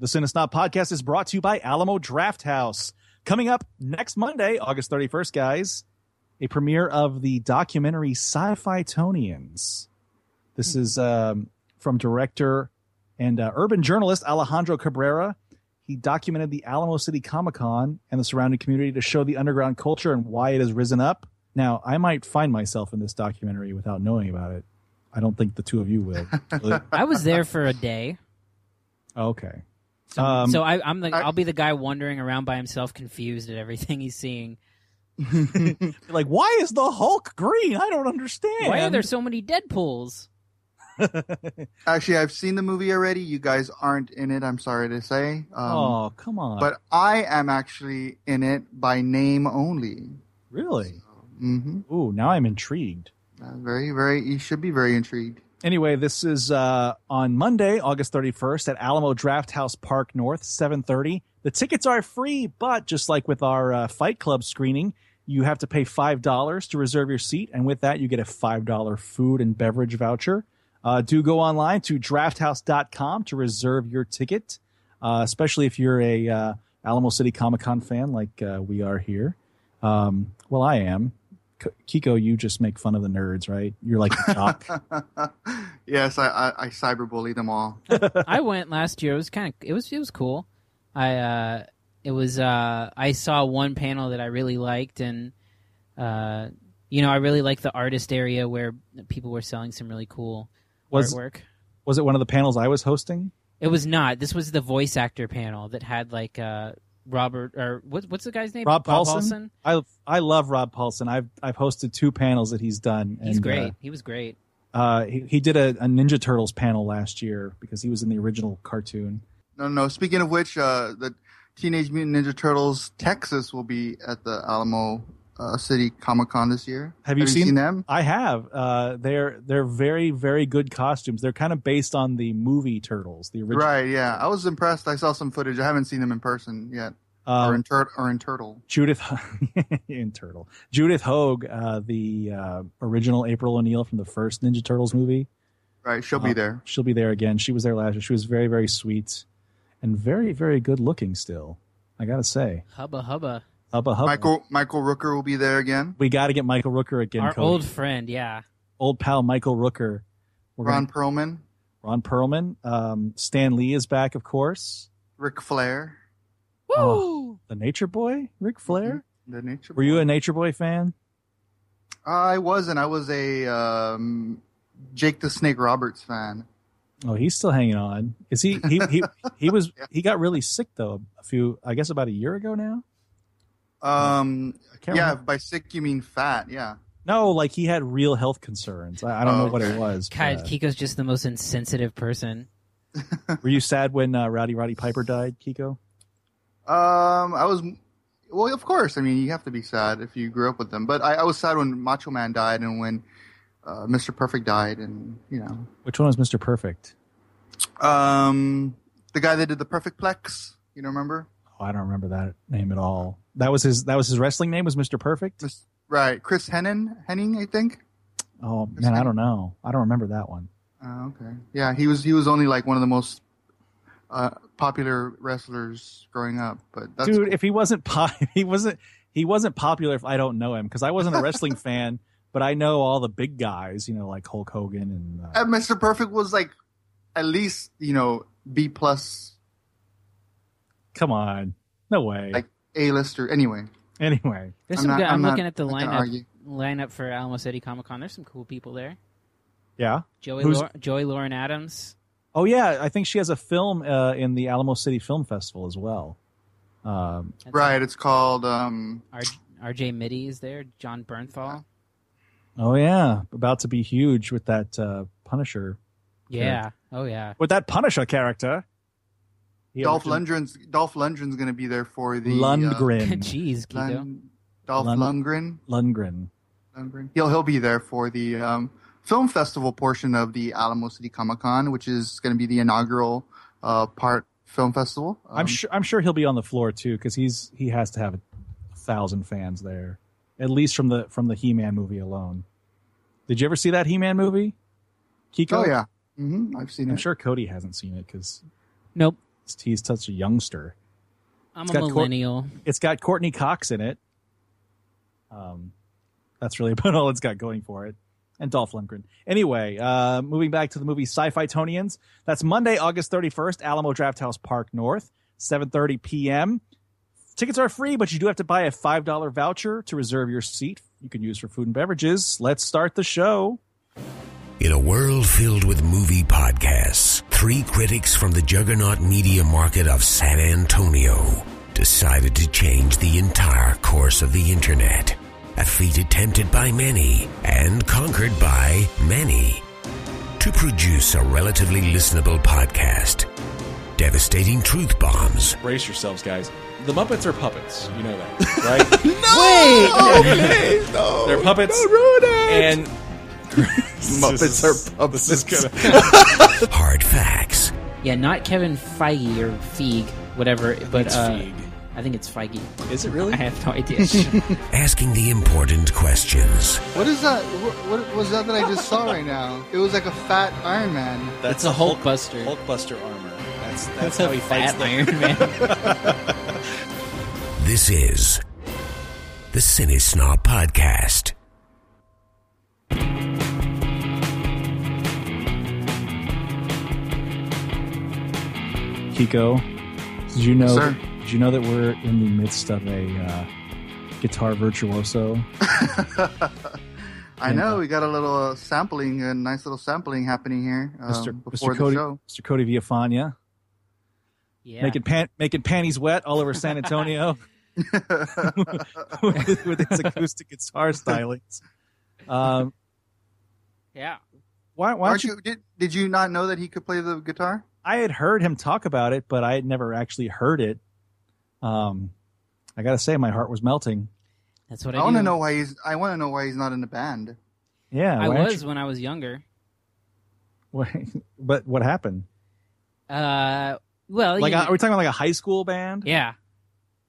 The Cinesnob podcast is brought to you by Alamo Drafthouse. Coming up next Monday, August 31st, guys, a premiere of the documentary Sci-Fi Tonians. This is um, from director and uh, urban journalist Alejandro Cabrera. He documented the Alamo City Comic Con and the surrounding community to show the underground culture and why it has risen up. Now, I might find myself in this documentary without knowing about it. I don't think the two of you will. Will? I was there for a day, okay. So, Um, so I, I'm the I- I'll be the guy wandering around by himself, confused at everything he's seeing. like, why is the Hulk green? I don't understand. Why are there so many Deadpool's? Actually, I've seen the movie already. You guys aren't in it. I'm sorry to say. Um, oh, come on. But I am actually in it by name only. really? hmm Ooh, now I'm intrigued. Uh, very, very. You should be very intrigued. Anyway, this is uh, on Monday, August 31st at Alamo Drafthouse Park North, 7:30. The tickets are free, but just like with our uh, Fight Club screening, you have to pay five dollars to reserve your seat, and with that, you get a five dollar food and beverage voucher. Uh, do go online to drafthouse.com to reserve your ticket, uh, especially if you're a uh, Alamo City Comic Con fan like uh, we are here. Um, well, I am. K- Kiko, you just make fun of the nerds, right? You're like the jock. yes, I, I, I cyberbully them all. I went last year. It was kind of it was it was cool. I uh, it was uh, I saw one panel that I really liked, and uh, you know I really liked the artist area where people were selling some really cool Was- artwork. Was it one of the panels I was hosting? It was not. This was the voice actor panel that had like uh, Robert or what, what's the guy's name? Rob Bob Paulsen? I I love Rob Paulsen. I've I've hosted two panels that he's done. He's and, great. Uh, he was great. uh, he, he did a, a Ninja Turtles panel last year because he was in the original cartoon. No, no. Speaking of which, uh, the Teenage Mutant Ninja Turtles Texas will be at the Alamo uh, City Comic Con this year. Have you seen- them? I have. Uh, they're they're very very good costumes. They're kind of based on the movie Turtles, the original. Right. Yeah, I was impressed. I saw some footage. I haven't seen them in person yet, Um, or in tur- or in Turtle. Judith in Turtle. Judith Hoag, uh, the uh, original April O'Neil from the first Ninja Turtles movie. Right. She'll Uh, be there. She'll be there again. She was there last year. She was very very sweet and very very good looking still. I gotta say, Hubba hubba. Hubba hubba. Michael Michael Rooker will be there again. we got to get Michael Rooker again. Our Cody. old friend, yeah. old pal Michael Rooker. We're Ron gonna- Perlman, Ron Perlman. Um, Stan Lee is back, of course. Ric Flair, Oh, the Nature Boy, Ric Flair. the Nature. Were you a Nature Boy fan? I wasn't. I was a um, Jake the Snake Roberts fan. Oh, he's still hanging on. Is he? He he, he was. He got really sick though. A few, I guess, about a year ago now. Um, I can't yeah, remember. by sick you mean fat. Yeah. No, like he had real health concerns. I, I don't Oh, know what it was. God, but, Kiko's just the most insensitive person. were you sad when uh, Rowdy Roddy Piper died, Kiko? Um, I was. Well, of course. I mean, you have to be sad if you grew up with them. But I, I was sad when Macho Man died and when uh, Mr. Perfect died, and you know, Which one was Mister Perfect? um, the guy that did the Perfect Plex. You know, remember? Oh, I don't remember that name at all. That was his. That was his wrestling name. Was Mister Perfect? Right, Chris Henning, Henning, I think. Oh man, I don't know. I don't remember that one. Oh, okay. Yeah, he was he was only like one of the most uh, popular wrestlers growing up. But that's dude if he wasn't po- he wasn't he wasn't popular if i don't know him because i wasn't a wrestling fan but i know all the big guys you know like hulk hogan and uh, And Mr. Perfect was like at least you know B plus come on no way Like- A lister. Anyway, anyway There's I'm some not- good. I'm, I'm not- looking at the not gonna lineup argue. lineup for Alamo City Comic Con. There's some cool people there. yeah Joey Who's- Lau- Joey Lauren Adams. oh yeah i think she has a film uh, in the alamo city film festival as well um, That's right? It's called um, R- RJ Mitte is there. Jon Bernthal. oh yeah about to be huge with that uh, punisher Yeah. Oh yeah. with that punisher character He Dolph originally- Lundgren's. Dolph Lundgren's going to be there for the lundgren Jeez, Uh, Kiko. Lund- Dolph Lund- Lundgren. lundgren Lundgren. He'll he'll be there for the um, film festival portion of the Alamo City Comic Con, which is going to be the inaugural uh, part film festival. I'm Um, sure. I'm sure he'll be on the floor too, because he's he has to have a thousand fans there, at least from the from the He-Man movie alone. Did you ever see that He-Man movie? Kiko. Oh yeah, hmm I've seen it. I'm sure Cody hasn't seen it because Nope. He's such a youngster. I'm It's a got Court- millennial. It's got Courteney Cox in it. Um, that's really about all it's got going for it. And Dolph Lundgren. Anyway, uh, moving back to the movie Sci-Fi Tonians. That's Monday, August 31st, Alamo Drafthouse Park North, 7:30 p.m. Tickets are free, but you do have to buy a five dollar voucher to reserve your seat. You can use for food and beverages. Let's start the show. In a world filled with movie podcasts, three critics from the juggernaut media market of San Antonio decided to change the entire course of the internet. A feat attempted by many and conquered by many. To produce a relatively listenable podcast, devastating truth bombs, Brace yourselves, guys. The Muppets are puppets. You know that, right? No. okay, no, They're puppets. Don't ruin it. and Muppets this are puppets. This is gonna. hard facts, Yeah, not Kevin Feige or Feig, whatever. But It's uh, Feig. I think it's Feige. Is it really? I have no idea. asking the important questions. What is that? What, what was that that I just saw right now? It was like a fat Iron Man. That's a Hulkbuster. Hulkbuster armor. That's that's That's how a he fights fat the Iron Man. This is the Cinesnob Podcast. Kiko, did you know? sir. did you know that we're in the midst of a uh, guitar virtuoso? I know we got a little uh, sampling, a nice little sampling happening here um, Mr. before Mr. the Cody, show. Mr. Cody Villafana, Yeah. making pan- making panties wet all over San Antonio with, with its acoustic guitar stylings. Um, yeah. why, why don't you? you? Did, did you not know that he could play the guitar? I had heard him talk about it, but I had never actually heard it. Um, I gotta say, my heart was melting. That's what I, I want to know why he's. I want to know why he's not in the band. Yeah, I why aren't was when I was younger. you- but what happened? Uh, well, Like, you uh, are we talking about like a high school band? yeah,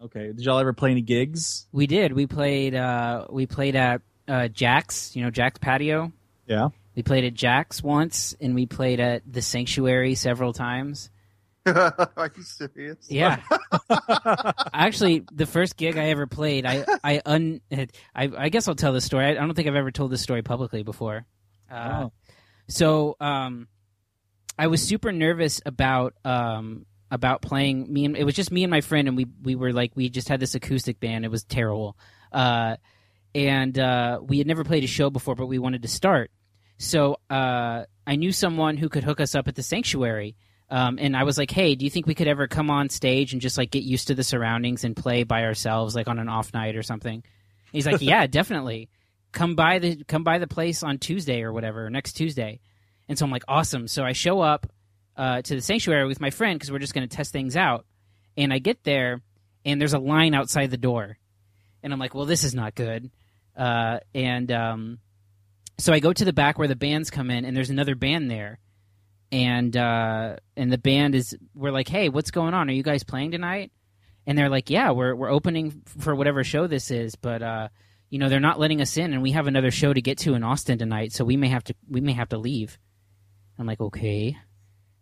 Okay. Did y'all ever play any gigs? we did. We played. Uh, we played at uh, Jack's. You know, Jack's Patio. Yeah. We played at Jack's once, and we played at the Sanctuary several times. Are you serious? Yeah. Actually, the first gig I ever played, I I un I, I guess I'll tell this story. I, I don't think I've ever told this story publicly before. Uh, Oh. So, um, I was super nervous about um about playing me and it was just me and my friend and we we were like we just had this acoustic band. It was terrible. Uh, and uh, we had never played a show before, but we wanted to start. So uh, I knew someone who could hook us up at the sanctuary. Um, and I was like, "Hey, do you think we could ever come on stage and just like get used to the surroundings and play by ourselves, like on an off night or something?" He's like, "Yeah, definitely. Come by the come by the place on Tuesday or whatever, next Tuesday." And so I'm like, "Awesome!" So I show up uh, to the sanctuary with my friend because we're just going to test things out. And I get there, and there's a line outside the door, and I'm like, "Well, this is not good." Uh, and um, so I go to the back where the bands come in, and there's another band there and uh, and the band is we're like, hey, what's going on? Are you guys playing tonight? And they're like, yeah, we're we're opening for whatever show this is, but uh, you know they're not letting us in, and we have another show to get to in Austin tonight, so we may have to we may have to leave. I'm like, okay.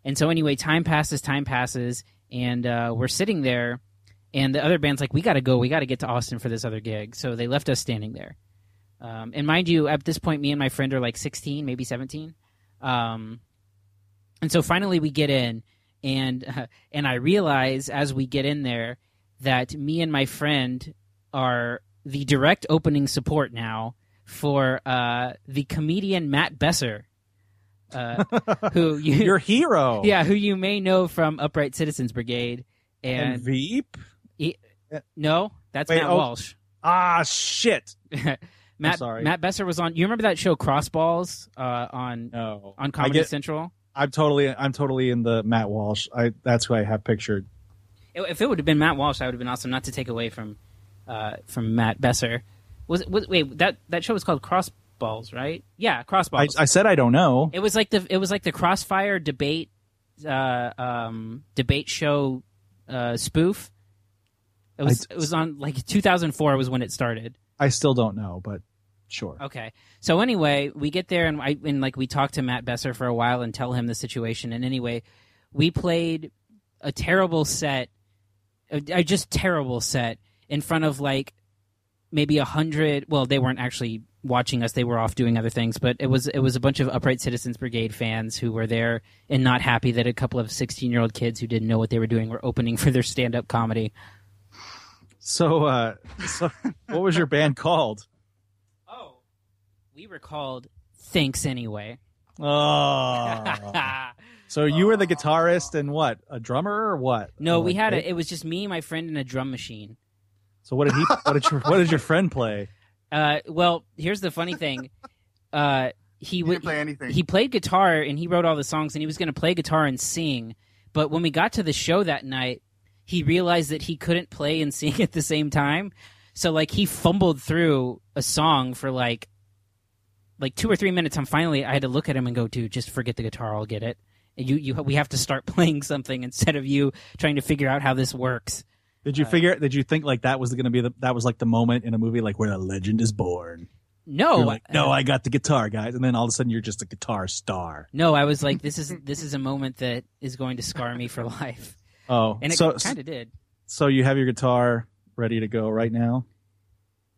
And so anyway, time passes, time passes, and uh, we're sitting there, and the other band's like, we got to go, we got to get to Austin for this other gig, so they left us standing there. Um, and mind you, at this point, me and my friend are like 16, maybe 17. Um, and so finally we get in, and uh, and I realize as we get in there that me and my friend are the direct opening support now for uh, the comedian Matt Besser, uh, who you Your hero. yeah who you may know from Upright Citizens Brigade, And and, Veep. no, that's Wait, Matt oh. Walsh. Ah, shit. Matt sorry. Matt Besser was on. You remember that show Crossballs uh, on No. on Comedy get, Central? I'm totally, I'm totally in the Matt Walsh. I that's who I have pictured. If it would have been Matt Walsh, that would have been awesome. Not to take away from uh, from Matt Besser. Was, was wait that that show was called Crossballs, right? Yeah, I, Crossballs. I said I don't know. it was like the it was like the Crossfire debate uh, um, debate show uh, spoof. It was I- it was on like 2004 was when it started. I still don't know, but sure. Okay. So anyway, we get there and I and like we talk to Matt Besser for a while and tell him the situation. And anyway, we played a terrible set, a, a just terrible set in front of like maybe a hundred. Well, they weren't actually watching us; they were off doing other things. But it was it was a bunch of Upright Citizens Brigade fans who were there and not happy that a couple of sixteen year old kids who didn't know what they were doing were opening for their stand up comedy. So, uh, so what was your band called? We were called Thanks Anyway. Oh, so you were the guitarist and what? A drummer or what? no, we had what- a. It was just me, my friend, and a drum machine. So what did he? What did your What did your friend play? Uh, well, here's the funny thing. Uh, he He would play anything. he played guitar and he wrote all the songs and he was going to play guitar and sing. But when we got to the show that night, he realized that he couldn't play and sing at the same time. So like he fumbled through a song for like like two or three minutes. I'm finally, I had to look at him and go, "Dude, just forget the guitar. I'll get it." And you you we have to start playing something instead of you trying to figure out how this works. Did you figure? Did you think like that was going to be the that was like the moment in a movie like where a legend is born? No, like, no, uh, I got the guitar, guys, and then all of a sudden you're just a guitar star. no. I was like, this is this is a moment that is going to scar me for life, Oh, and it so kind of did. so you have your guitar ready to go right now,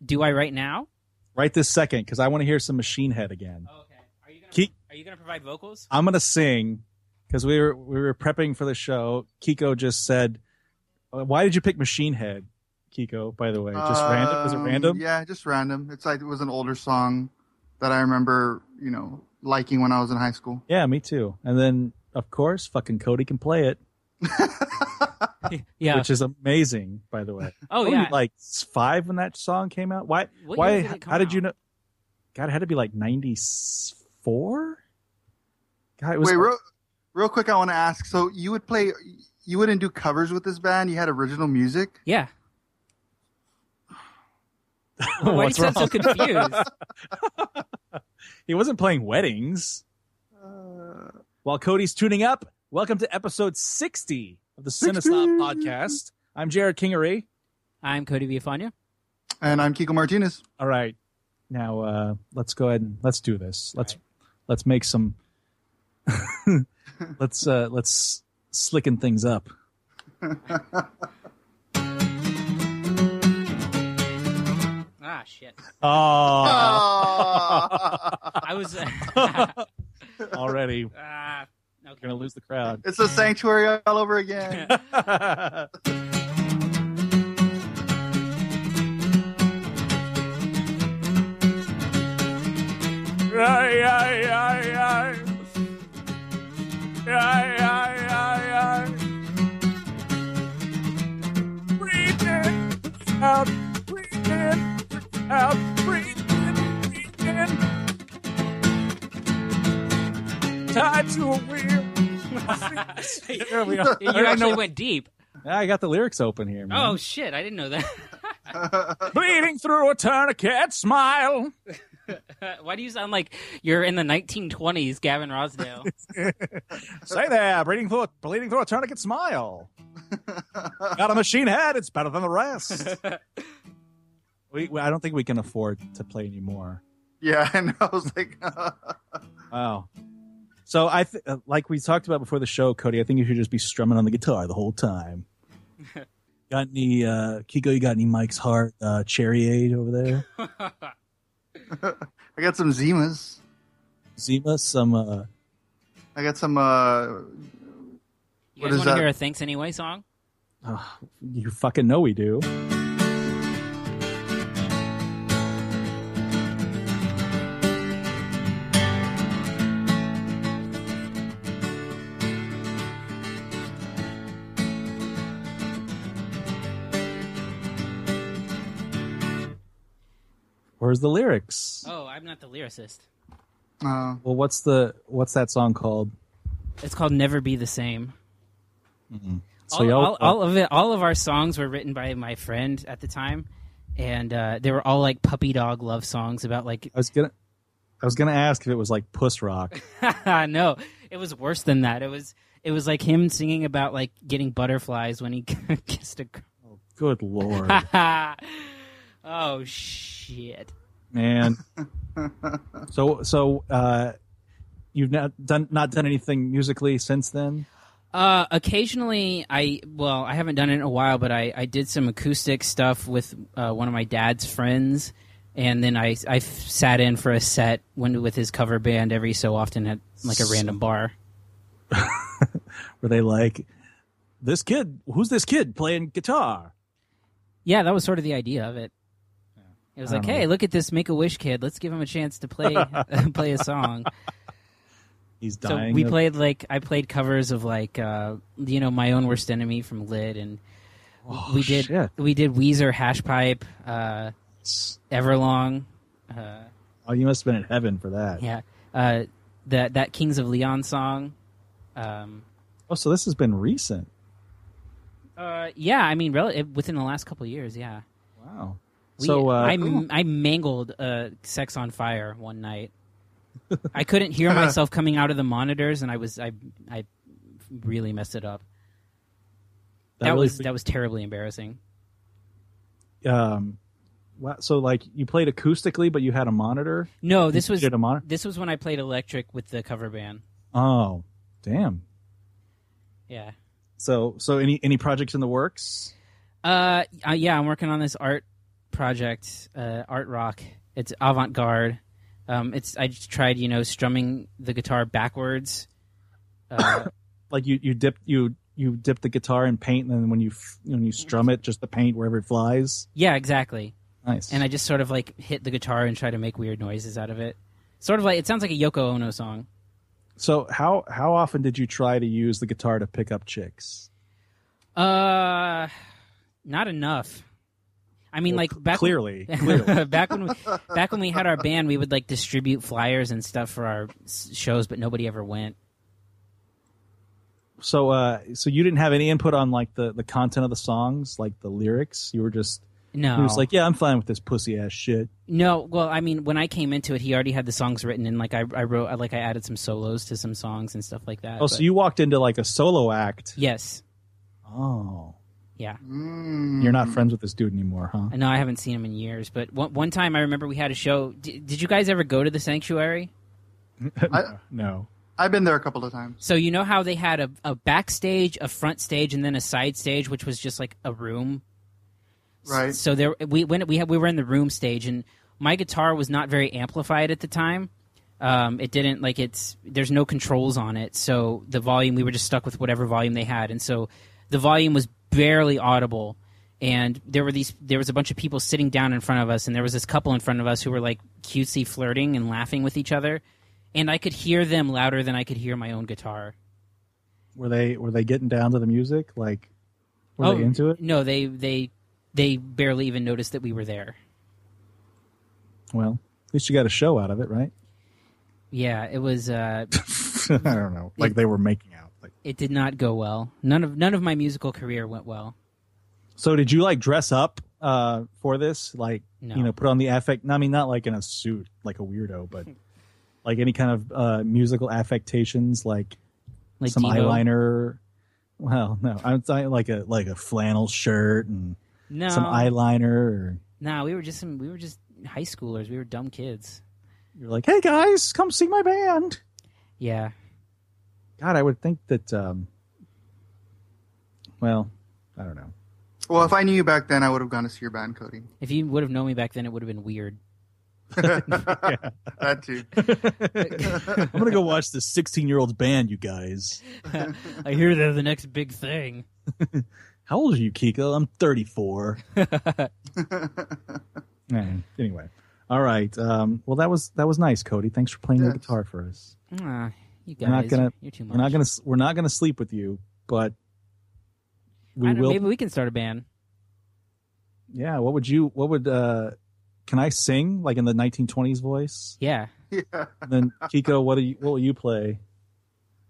Do I right now? Right this second, because I want to hear some Machine Head again. Oh, okay. Are you gonna Keep- are you gonna provide vocals? I'm gonna sing because we were we were prepping for the show. Kiko just said, uh, "Why did you pick Machine Head?" Kiko, by the way, just random. Was it Um, random? Yeah, just random. It's like it was an older song that I remember, you know, liking when I was in high school. Yeah, me too. And then of course, fucking Cody can play it, Yeah. which is amazing. By the way, oh What yeah. you, like five when that song came out. Why? What why? did it come how did you know? God, it had to be like ninety four. God, it was. Wait, real, real quick, I want to ask. So you would play, you wouldn't do covers with this band. You had original music. yeah. Why do you sound so confused? he wasn't playing weddings. Uh, While Cody's tuning up, welcome to episode 60 of the Cinesnob 60. podcast. I'm Jared Kingery. I'm Cody Villafana. and I'm Kiko Martinez. All right. Now uh, let's go ahead and let's do this. Let's let's make some let's uh let's slicken things up. Ah shit. Oh, I was already Ah, okay. gonna lose the crowd. it's a sanctuary all over again. Ay, ay, ay, ay. Ay, ay, ay, ay. Breathe in, out, breathe in, out, breathe in, breathe in. Tied to a wheel. There we are. You I actually know- went deep. I got the lyrics open here, man. Oh shit! I didn't know that. Bleeding through a tourniquet smile. Why do you sound like you're in the 1920s, Gavin Rossdale? Say there, bleeding through a, bleeding through a tourniquet smile. Got a machine head, it's better than the rest. we, we- I don't think we can afford to play anymore. yeah, and I was like, Wow. So I th- uh, like we talked about before the show, Cody. I think you should just be strumming on the guitar the whole time. got any uh, Kiko? You got any Mike's Hard uh, Cherry Aid over there? I got some Zimas. Zima, some uh, I got some. uh You guys want to hear a Thanks Anyway song? oh, you fucking know we do. Where's the lyrics? Oh, I'm not the lyricist. Uh, Well, what's the what's that song called? It's called Never Be the Same. So all, y'all, all, all of it, all of our songs were written by my friend at the time, and uh, they were all like puppy dog love songs about like. I was gonna, I was gonna ask if it was like Puss Rock. no, it was worse than that. It was it was like him singing about like getting butterflies when he kissed a girl. Good lord, oh shit! Man. So so uh, you've not done not done anything musically since then. Uh, occasionally, I well, I haven't done it in a while, but I, I did some acoustic stuff with uh, one of my dad's friends, and then I I sat in for a set when with his cover band every so often at like a random bar. Were they like, this kid? Who's this kid playing guitar? Yeah, that was sort of the idea of it. It was like, don't know. hey, look at this Make a Wish kid. Let's give him a chance to play play a song. He's dying. So we of- played like I played covers of like uh, you know my own worst enemy from Lit, and Oh, we did shit. we did Weezer, Hash Pipe, uh, Everlong, uh, Oh, you must have been in heaven for that. yeah, uh, that that Kings of Leon song. Um, Oh, so this has been recent. uh, yeah, I mean, rel- within the last couple years, yeah. Wow. We, so uh, I, I mangled uh, "Sex on Fire" one night. I couldn't hear myself coming out of the monitors, and I was I I really messed it up. That, really was that was terribly embarrassing. um, so like you played acoustically, but you had a monitor. No, this You was a monitor. this was when I played electric with the cover band. Oh, damn. Yeah. So so any any projects in the works? Uh, uh yeah, I'm working on this art project, uh, art rock. It's avant garde. Um, it's I just tried you know strumming the guitar backwards. Uh, Like you you dip you you dip the guitar in paint, and then when you when you strum it, just the paint wherever it flies. yeah, exactly. Nice. And I just sort of like hit the guitar and try to make weird noises out of it. Sort of like it sounds like a Yoko Ono song. so how how often did you try to use the guitar to pick up chicks? Uh, not enough. I mean, Well, like back clearly, clearly. back when we, back when we had our band, we would like distribute flyers and stuff for our shows, but nobody ever went. So uh so you didn't have any input on like the the content of the songs, like the lyrics. You were just No, he was like, yeah, I'm fine with this pussy ass shit. no. Well, I mean, when I came into it, he already had the songs written, and like I, I wrote, like I added some solos to some songs and stuff like that. Oh, so you walked into like a solo act. Yes, Oh, yeah. Mm. you're not friends with this dude anymore, huh? I know I haven't seen him in years, but one, one time I remember we had a show. D- did you guys ever go to the sanctuary? I- no. I've been there a couple of times. So you know how they had a, a backstage, a front stage, and then a side stage, which was just like a room. Right. So there, we when we had, we were in the room stage, and my guitar was not very amplified at the time. Um, it didn't like it's there's no controls on it, so the volume we were just stuck with whatever volume they had, and so the volume was barely audible. And there were these there was a bunch of people sitting down in front of us, and there was this couple in front of us who were like cutesy flirting and laughing with each other, and I could hear them louder than I could hear my own guitar. Were they were they getting down to the music? Like were oh, they into it? No, they they they barely even noticed that we were there. Well, at least you got a show out of it, right? Yeah, it was. Uh, I don't know. Like they were making out. Like it did not go well. None of none of my musical career went well. so did you like dress up uh for this? Like No. you know, put on the affect I mean not like in a suit like a weirdo, but like any kind of uh musical affectations like, Like some Devo. eyeliner. Well, no. I'm like a like a flannel shirt and No, some eyeliner or no, we were just some. We were just high schoolers. We were dumb kids. you're like, "Hey guys, come see my band." Yeah, God, I would think that. um Well, I don't know. Well, if I knew you back then, I would have gone to see your band, Cody. if you would have known me back then, it would have been weird. That too. I'm gonna go watch this 16 year old band, you guys. I hear they're the next big thing. How old are you, Kiko? I'm 34. Eh, anyway, all right. Um, well, that was that was nice, Cody. Thanks for playing the guitar for us. Ah, you guys, We're not gonna- you're too much. We're not gonna we're not gonna sleep with you, but we I will. Maybe we can start a band. Yeah. What would you? What would? uh Can I sing like in the 1920s voice? Yeah. yeah. And then Kiko, what do you? What will you play?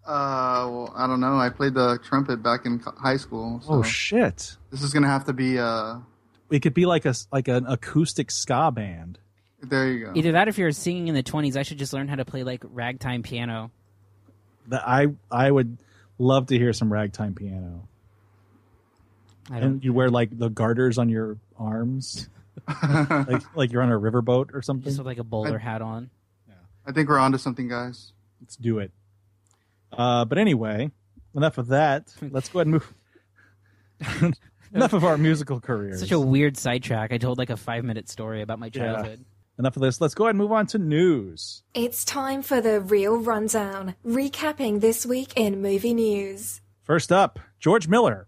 Uh, well, I don't know. I played the trumpet back in high school. So Oh shit! this is gonna have to be. Uh, It could be like a like an acoustic ska band. there you go. Either that, or if you're singing in the 20s, I should just learn how to play like ragtime piano. That I I would love to hear some ragtime piano. I don't. And you wear like the garters on your arms, like like you're on a riverboat or something. Just with like a bowler hat on. Yeah. I think we're onto something, guys. Let's do it. Uh, but anyway, enough of that. Let's go ahead and move. enough of our musical careers. Such a weird sidetrack. I told like a five minute story about my childhood. Enough of this. Let's go ahead and move on to news. It's time for the real rundown, recapping this week in movie news. First up, George Miller,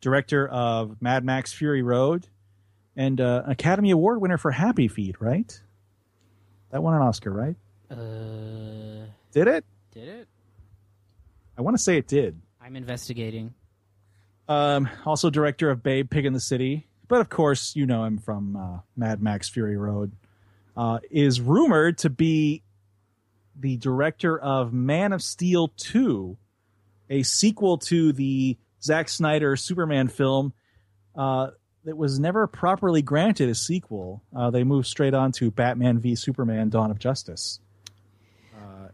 director of Mad Max Fury Road and uh, Academy Award winner for Happy Feet, right? That won an Oscar, right? Uh, Did it? did it? I want to say it did. I'm investigating. Um, also director of Babe, Pig in the City, but of course you know him from uh, Mad Max Fury Road. Uh, is rumored to be the director of Man of Steel 2, a sequel to the Zack Snyder Superman film uh, that was never properly granted a sequel. Uh, they moved straight on to Batman v Superman: Dawn of Justice. Uh,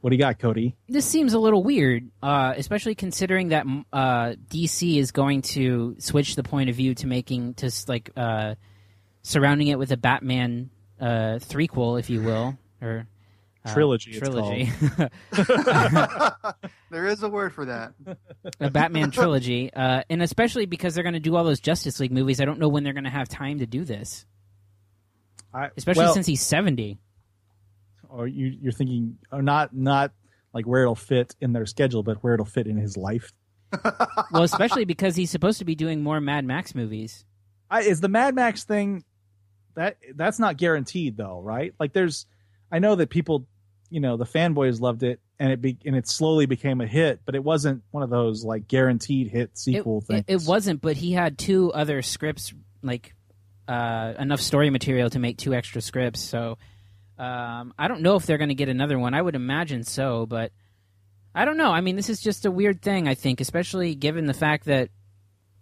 what do you got, Cody? This seems a little weird, uh, especially considering that uh, DC is going to switch the point of view to making to like surrounding it with a Batman uh, threequel, if you will, or uh, Trilogy, it's trilogy, There is a word for that. a Batman trilogy, uh, and especially because they're going to do all those Justice League movies. I don't know when they're going to have time to do this, I, especially well- since he's seventy. or you, you're thinking or not not like where it'll fit in their schedule, but where it'll fit in his life. well, especially because he's supposed to be doing more Mad Max movies. I, is the Mad Max thing that that's not guaranteed though, right? Like there's, I know that people, you know, the fanboys loved it and it be, and it slowly became a hit, but it wasn't one of those like guaranteed hit sequel it, things. it wasn't, but he had two other scripts, like uh, enough story material to make two extra scripts. So um, I don't know if they're going to get another one. I would imagine so, but I don't know. I mean, this is just a weird thing. I think, especially given the fact that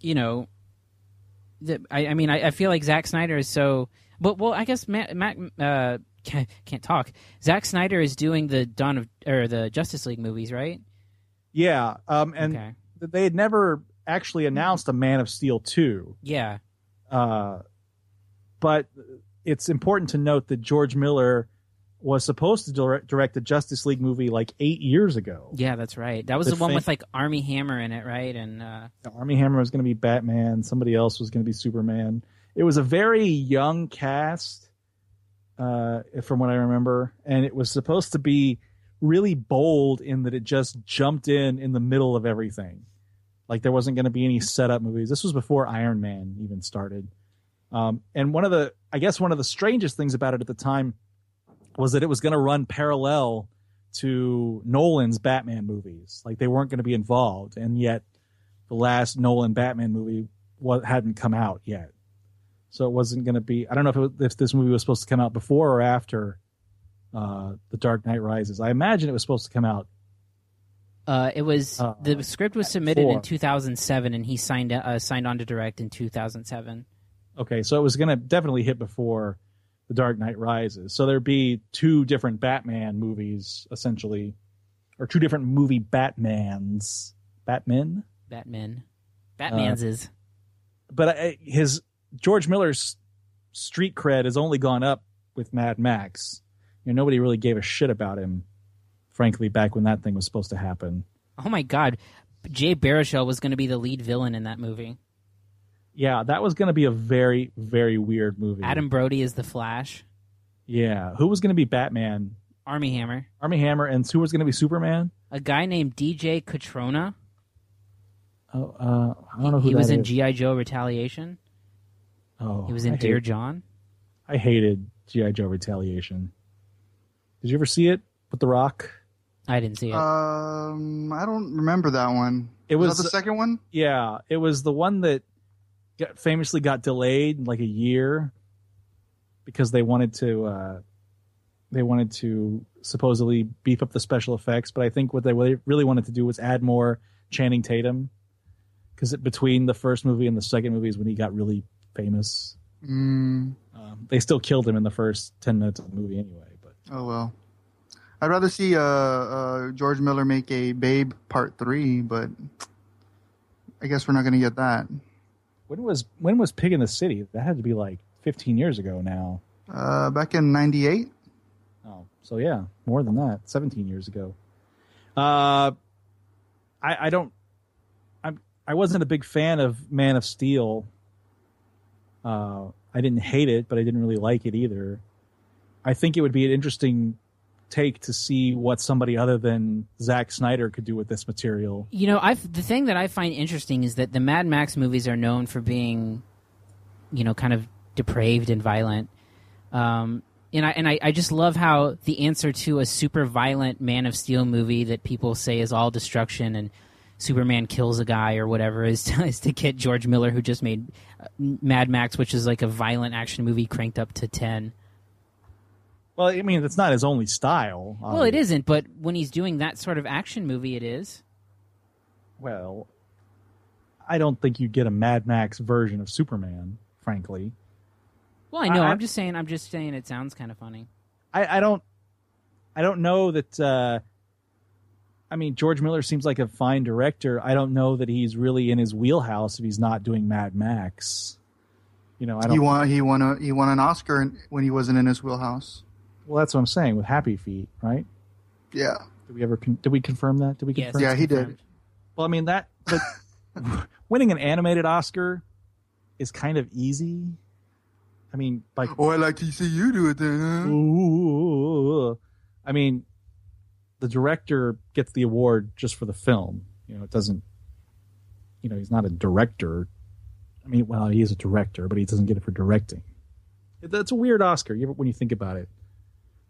you know, that I, I mean, I, I feel like Zack Snyder is so. But well, I guess Matt, Matt uh, can't, can't talk. Zack Snyder is doing the Dawn of or the Justice League movies, right? yeah, um, and okay. they had never actually announced a Man of Steel two. Yeah. Uh, but it's important to note that George Miller was supposed to direct, direct the Justice League movie like eight years ago. Yeah, that's right. That was The the, one fa- with like Armie Hammer in it, right? And uh, Armie Hammer was going to be Batman. Somebody else was going to be Superman. It was a very young cast, uh, from what I remember, and it was supposed to be really bold in that it just jumped in in the middle of everything. Like there wasn't going to be any setup movies. This was before Iron Man even started. Um, and one of the, I guess, one of the strangest things about it at the time was that it was going to run parallel to Nolan's Batman movies. Like they weren't going to be involved, and yet the last Nolan Batman movie hadn't come out yet. So it wasn't going to be. I don't know if, it, if this movie was supposed to come out before or after uh, The Dark Knight Rises. I imagine it was supposed to come out. uh, it was Uh, the script was submitted four. in 2007, and he signed uh, signed on to direct in 2007. Okay, so it was going to definitely hit before The Dark Knight Rises. So there'd be two different Batman movies, essentially, or two different movie Batmans. Batman? Batman, Uh, Batman's is but I, his George Miller's street cred has only gone up with Mad Max. You know, nobody really gave a shit about him, frankly, back when that thing was supposed to happen. oh my god, Jay Baruchel was going to be the lead villain in that movie. Yeah, that was going to be a very, very weird movie. Adam Brody is the Flash. Yeah, who was going to be Batman? Armie Hammer. Armie Hammer, and who was going to be Superman? A guy named DJ Cotrona. Oh, uh, I don't know who he was in. GI Joe Retaliation. Oh, He was in I Dear hate- John. I hated GI Joe Retaliation. Did you ever see it with The Rock? I didn't see it. Um, I don't remember that one. It was, was that the second one. Yeah, it was the one that got, famously got delayed like a year because they wanted to uh, they wanted to supposedly beef up the special effects, but I think what they really really wanted to do was add more Channing Tatum because between the first movie and the second movie is when he got really famous. Mm, Um, they still killed him in the first ten minutes of the movie anyway, but oh well. I'd rather see uh, uh, George Miller make a Babe Part Three, but I guess we're not going to get that. when was when was Pig in the City? That had to be like fifteen years ago now. Uh, back in '98. Oh, so yeah, more than that, 17 years ago. Uh, I, I don't. I'm. I wasn't a big fan of Man of Steel. Uh, I didn't hate it, but I didn't really like it either. I think it would be an interesting take to see what somebody other than Zack Snyder could do with this material. You know, I the thing that I find interesting is that the Mad Max movies are known for being, you know, kind of depraved and violent. Um, and I and I, I just love how the answer to a super violent Man of Steel movie that people say is all destruction and Superman kills a guy or whatever is to, is to get George Miller, who just made uh, Mad Max, which is like a violent action movie cranked up to ten. Well, I mean, it's not his only style. Well, it isn't, but when he's doing that sort of action movie, it is. Well, I don't think you get a Mad Max version of Superman, frankly. Well, I know. I- I, am just saying. I'm just saying. It sounds kind of funny. I, I don't I don't know that uh I mean George Miller seems like a fine director. I don't know that he's really in his wheelhouse if he's not doing Mad Max. You know, I don't won. He won a. He won an Oscar when he wasn't in his wheelhouse. Well, that's what I'm saying with Happy Feet, right? Yeah. Did we ever con- did we confirm that? Did we confirm? Yes. confirm? Yeah, he did. Well, I mean that but winning an animated Oscar is kind of easy. I mean, like Oh, I like to see you do it then. Huh? Ooh. I mean, the director gets the award just for the film. You know, it doesn't. You know, he's not a director. I mean, well, he is a director, but he doesn't get it for directing. That's a weird Oscar when you think about it.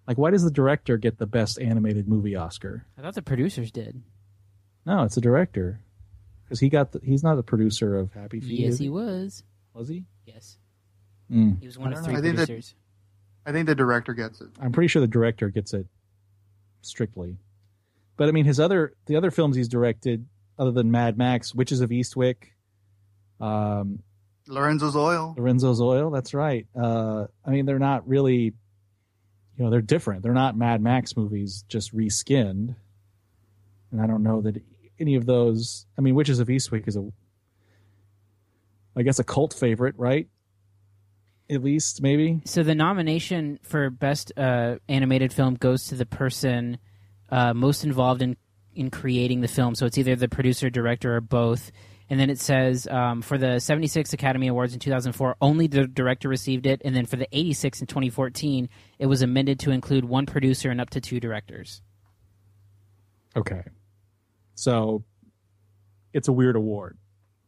Like, why does the director get the best animated movie Oscar? I thought the producers did. No, it's the director because he got. The, he's not the producer of Happy Feet. Yes, he was. was he? Yes, Mm. he was one of three know. I think that- producers. I think the director gets it. I'm pretty sure the director gets it strictly. But I mean, his other the other films he's directed, other than Mad Max, Witches of Eastwick, um, Lorenzo's Oil. Lorenzo's Oil. That's right. Uh, I mean, they're not really, you know, they're different. They're not Mad Max movies, just reskinned. And I don't know that any of those. I mean, Witches of Eastwick is a, I guess, a cult favorite, right? At least, maybe. So the nomination for best uh, animated film goes to the person uh, most involved in in creating the film. So it's either the producer, director, or both. And then it says um, for the 76 Academy Awards in 2004, only the director received it. And then for the 86 in 2014, it was amended to include one producer and up to two directors. Okay. So, it's a weird award.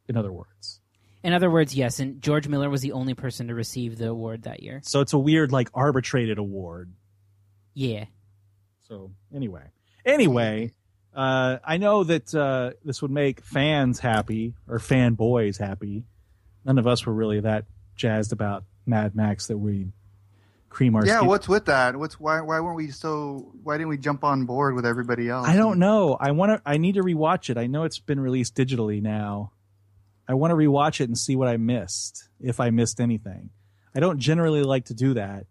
In other words. In other words, yes. And George Miller was the only person to receive the award that year. So it's a weird, like, arbitrated award. Yeah. So anyway, anyway, uh, I know that uh, this would make fans happy or fanboys happy. None of us were really that jazzed about Mad Max that we cream our. Yeah, skin- what's with that? What's why? Why weren't we so? Why didn't we jump on board with everybody else? I don't know. I want to. I need to rewatch it. I know it's been released digitally now. I want to rewatch it and see what I missed, if I missed anything. I don't generally like to do that,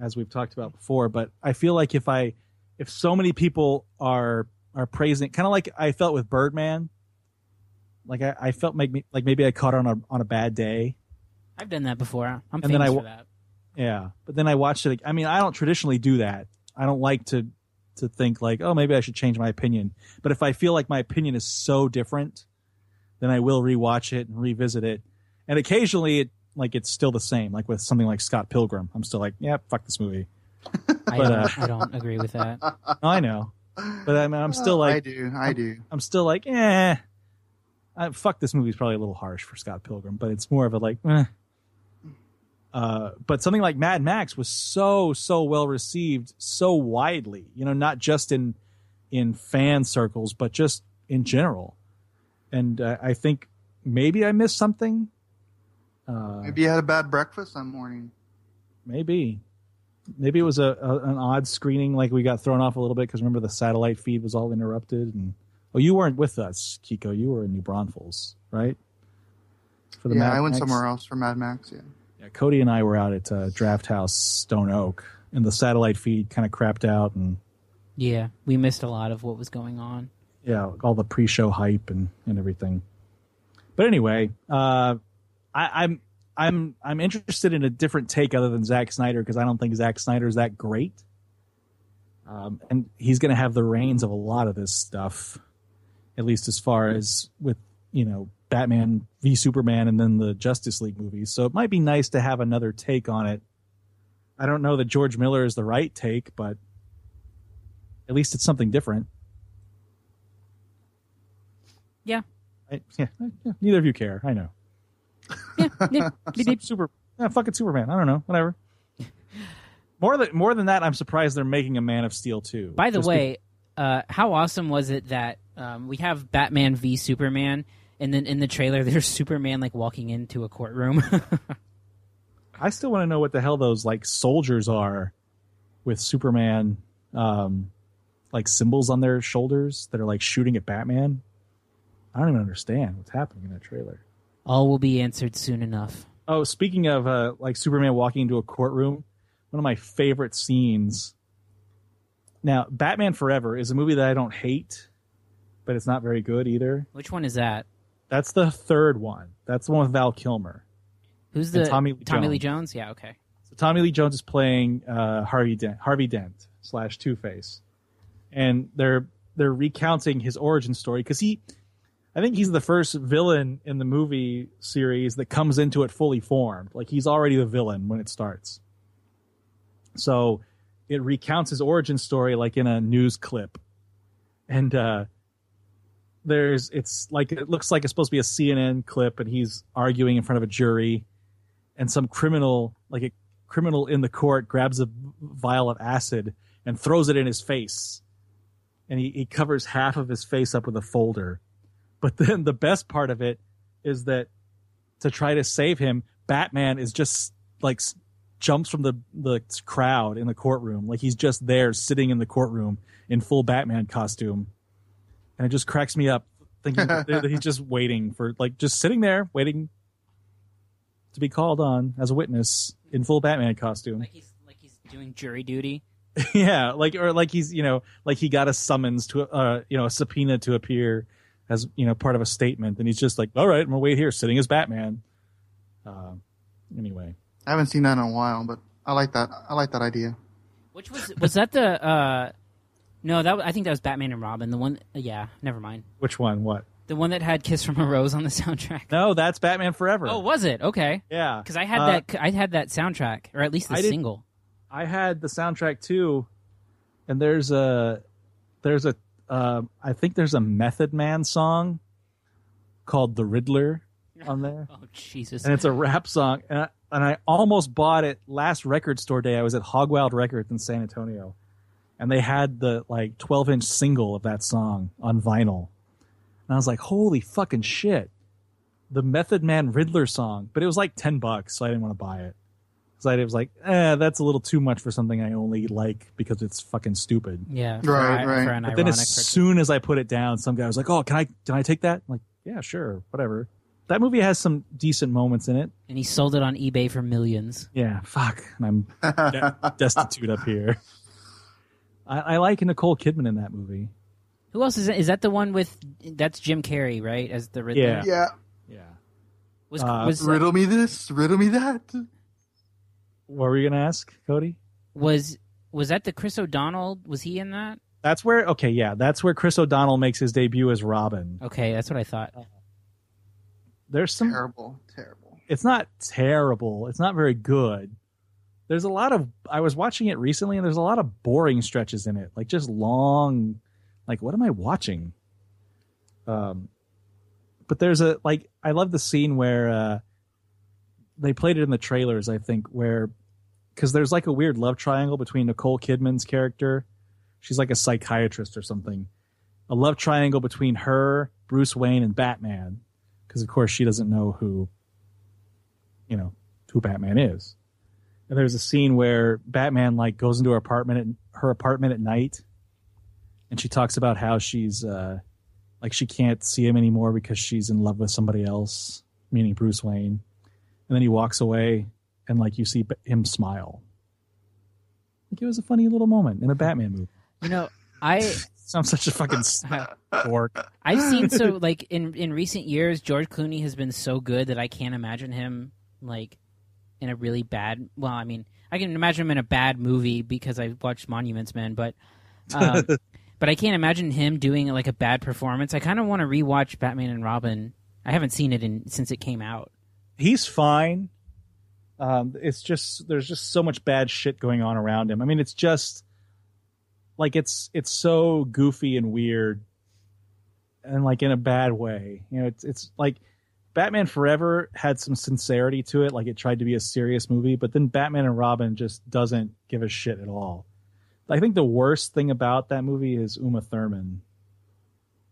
as we've talked about before. But I feel like if I, if so many people are are praising, kind of like I felt with Birdman. Like I, I felt like, like maybe I caught on a on a bad day. I've done that before. I'm And then I for that. Yeah, but then I watched it. I mean, I don't traditionally do that. I don't like to to think like, oh, maybe I should change my opinion. But if I feel like my opinion is so different, then I will rewatch it and revisit it. And occasionally, it like it's still the same. Like with something like Scott Pilgrim, I'm still like, yeah, fuck this movie. I, but, don't, uh, I don't agree with that. I know, but I mean, I'm still like, I like, do. I do. I'm still like, eh. I, fuck this movie's probably a little harsh for Scott Pilgrim, but it's more of a like, eh. Uh, but something like Mad Max was so so well received so widely, you know, not just in in fan circles, but just in general. And uh, I think maybe I missed something. Uh, Maybe you had a bad breakfast that morning. maybe, maybe it was a, a an odd screening, like we got thrown off a little bit because remember the satellite feed was all interrupted. And oh, you weren't with us, Kiko. You were in New Braunfels, right? For Yeah, Mad I went Max? somewhere else for Mad Max. Yeah. Yeah, Cody and I were out at uh, Drafthouse Stone Oak, and the satellite feed kind of crapped out, and Yeah, we missed a lot of what was going on. Yeah, all the pre-show hype and, and everything. But anyway, uh, I, I'm I'm I'm interested in a different take other than Zack Snyder because I don't think Zack Snyder is that great, um, and he's going to have the reins of a lot of this stuff. at least as far as with you know Batman v Superman and then the Justice League movies. So it might be nice to have another take on it. I don't know that George Miller is the right take, but at least it's something different. Yeah. I, yeah, yeah, neither of you care. I know. Yeah, yeah. Super, super yeah, fucking Superman. I don't know. Whatever. More than more than that, I'm surprised they're making a Man of Steel too. By the Just way, uh, how awesome was it that um, we have Batman v Superman, and then in the trailer there's Superman like walking into a courtroom. I still want to know what the hell those like soldiers are with Superman, um, like symbols on their shoulders that are like shooting at Batman. I don't even understand what's happening in that trailer. All will be answered soon enough. Oh, speaking of uh, like Superman walking into a courtroom, one of my favorite scenes. Now, Batman Forever is a movie that I don't hate, but it's not very good either. Which one is that? That's the third one. That's the one with Val Kilmer. Who's the Tommy Lee Lee Jones. Jones? Yeah, okay. So Tommy Lee Jones is playing uh, Harvey Dent, Harvey Dent slash Two Face, and they're they're recounting his origin story because he, I think he's the first villain in the movie series that comes into it fully formed. Like he's already the villain when it starts. So it recounts his origin story like in a news clip, and uh, there's it's like it looks like it's supposed to be a CNN clip, and he's arguing in front of a jury and some criminal like a criminal in the court grabs a vial of acid and throws it in his face and he, he covers half of his face up with a folder but then the best part of it is that to try to save him batman is just like jumps from the the crowd in the courtroom like he's just there sitting in the courtroom in full batman costume and it just cracks me up thinking that he's just waiting for like just sitting there waiting to be called on as a witness in full Batman costume. Like he's like he's doing jury duty. yeah, like or like he's you know like he got a summons to uh you know a subpoena to appear as you know part of a statement, and he's just like, all right, I'm gonna wait here, sitting as Batman. Uh, anyway, I haven't seen that in a while, but I like that. I like that idea. Which was was that the? uh No, that I think that was Batman and Robin. The one, yeah, never mind. which one? What? The one that had "Kiss from a Rose" on the soundtrack. No, that's Batman Forever. Oh, was it? Okay, yeah, because I had Uh, that. I had that soundtrack, or at least the I did- single. I had the soundtrack too, and there's a there's a uh, I think there's a Method Man song called "The Riddler" on there. Oh Jesus! and it's a rap song. And I, and I almost bought it last record store day. I was at Hogwild Records in San Antonio, and they had the like 12 inch single of that song on vinyl. And I was like, holy fucking shit, the Method Man Riddler song. But it was like 10 bucks, so I didn't want to buy it. Because I was like, eh, that's a little too much for something I only like because it's fucking stupid. yeah, for, Right, I- right. for But then as purchase. soon as I put it down, some guy was like, "Oh, can I can I take that?" I'm like, yeah, sure, whatever. That movie has some decent moments in it. and he sold it on eBay for millions. Yeah, fuck. And I'm de- destitute up here. I, I like Nicole Kidman in that movie. Who else is that? Is that the one with? That's Jim Carrey, right? As the Riddler. Yeah. Yeah. Yeah. Was, Uh, was Riddle me this. Riddle me that. What were you gonna ask, Cody? was was that the Chris O'Donnell? Was he in that? That's where okay, yeah, that's where Chris O'Donnell makes his debut as Robin. Okay, that's what I thought. There's some Terrible. Terrible. it's not terrible. It's not very good. There's a lot of I was watching it recently and there's a lot of boring stretches in it. Like just long like what am I watching? Um but there's a like I love the scene where uh they played it in the trailers, I think, where cuz there's like a weird love triangle between Nicole Kidman's character. She's like a psychiatrist or something. A love triangle between her, Bruce Wayne and Batman because of course she doesn't know who you know who Batman is. And there's a scene where Batman like goes into her apartment at her apartment at night, and she talks about how she's uh, like she can't see him anymore because she's in love with somebody else, meaning Bruce Wayne. And then he walks away, and like you see him smile. Like it was a funny little moment in a Batman movie. You know, I I'm such a fucking dork. I've seen so like in in recent years, George Clooney has been so good that I can't imagine him like in a really bad. Well, I mean, I can imagine him in a bad movie because I watched Monuments Men, but um, but I can't imagine him doing like a bad performance. I kind of want to rewatch Batman and Robin. I haven't seen it in since it came out. He's fine. Um, it's just there's just so much bad shit going on around him. I mean, it's just like it's it's so goofy and weird, and like in a bad way. You know, it's it's like Batman Forever had some sincerity to it, like it tried to be a serious movie, but then Batman and Robin just doesn't give a shit at all. I think the worst thing about that movie is Uma Thurman,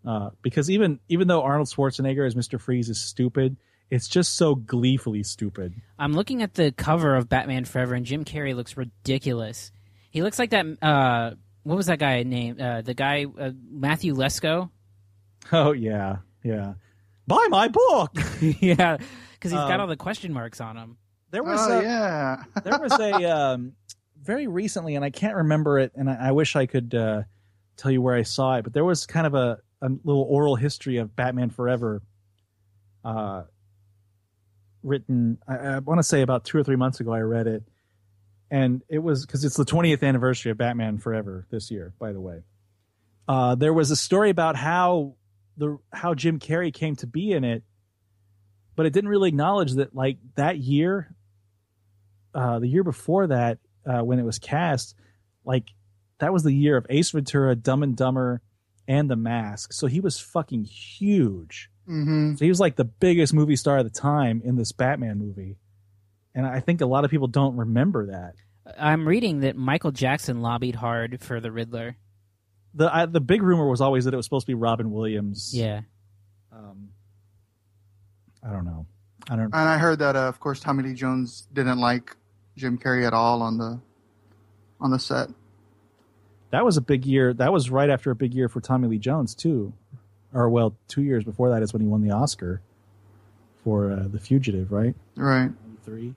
uh, because even even though Arnold Schwarzenegger as Mister Freeze is stupid, it's just so gleefully stupid. I'm looking at the cover of Batman Forever, and Jim Carrey looks ridiculous. He looks like that. Uh, what was that guy named? Uh, the guy uh, Matthew Lesko. Oh yeah, yeah. Buy my book. yeah, because he's got Um, all the question marks on him. There was Oh a, yeah. there was a um, very recently, and I can't remember it, and I, I wish I could uh, tell you where I saw it, but there was kind of a, a little oral history of Batman Forever, uh, written. I, I want to say about two or three months ago. I read it, and it was because it's the 20th anniversary of Batman Forever this year. By the way, uh, there was a story about how the how Jim Carrey came to be in it, but it didn't really acknowledge that like that year uh, the year before that, uh, when it was cast, like that was the year of Ace Ventura, Dumb and Dumber, and The Mask. So he was fucking huge. Hmm So he was like the biggest movie star at the time in this Batman movie. And I think a lot of people don't remember that. I'm reading that Michael Jackson lobbied hard for the Riddler. The I, the big rumor was always that it was supposed to be Robin Williams. Yeah, Um, I don't know. I don't. And I heard that, uh, of course, Tommy Lee Jones didn't like Jim Carrey at all on the on the set. That was a big year. That was right after a big year for Tommy Lee Jones too, or well, two years before that is when he won the Oscar for uh, The Fugitive, right? Right. Three.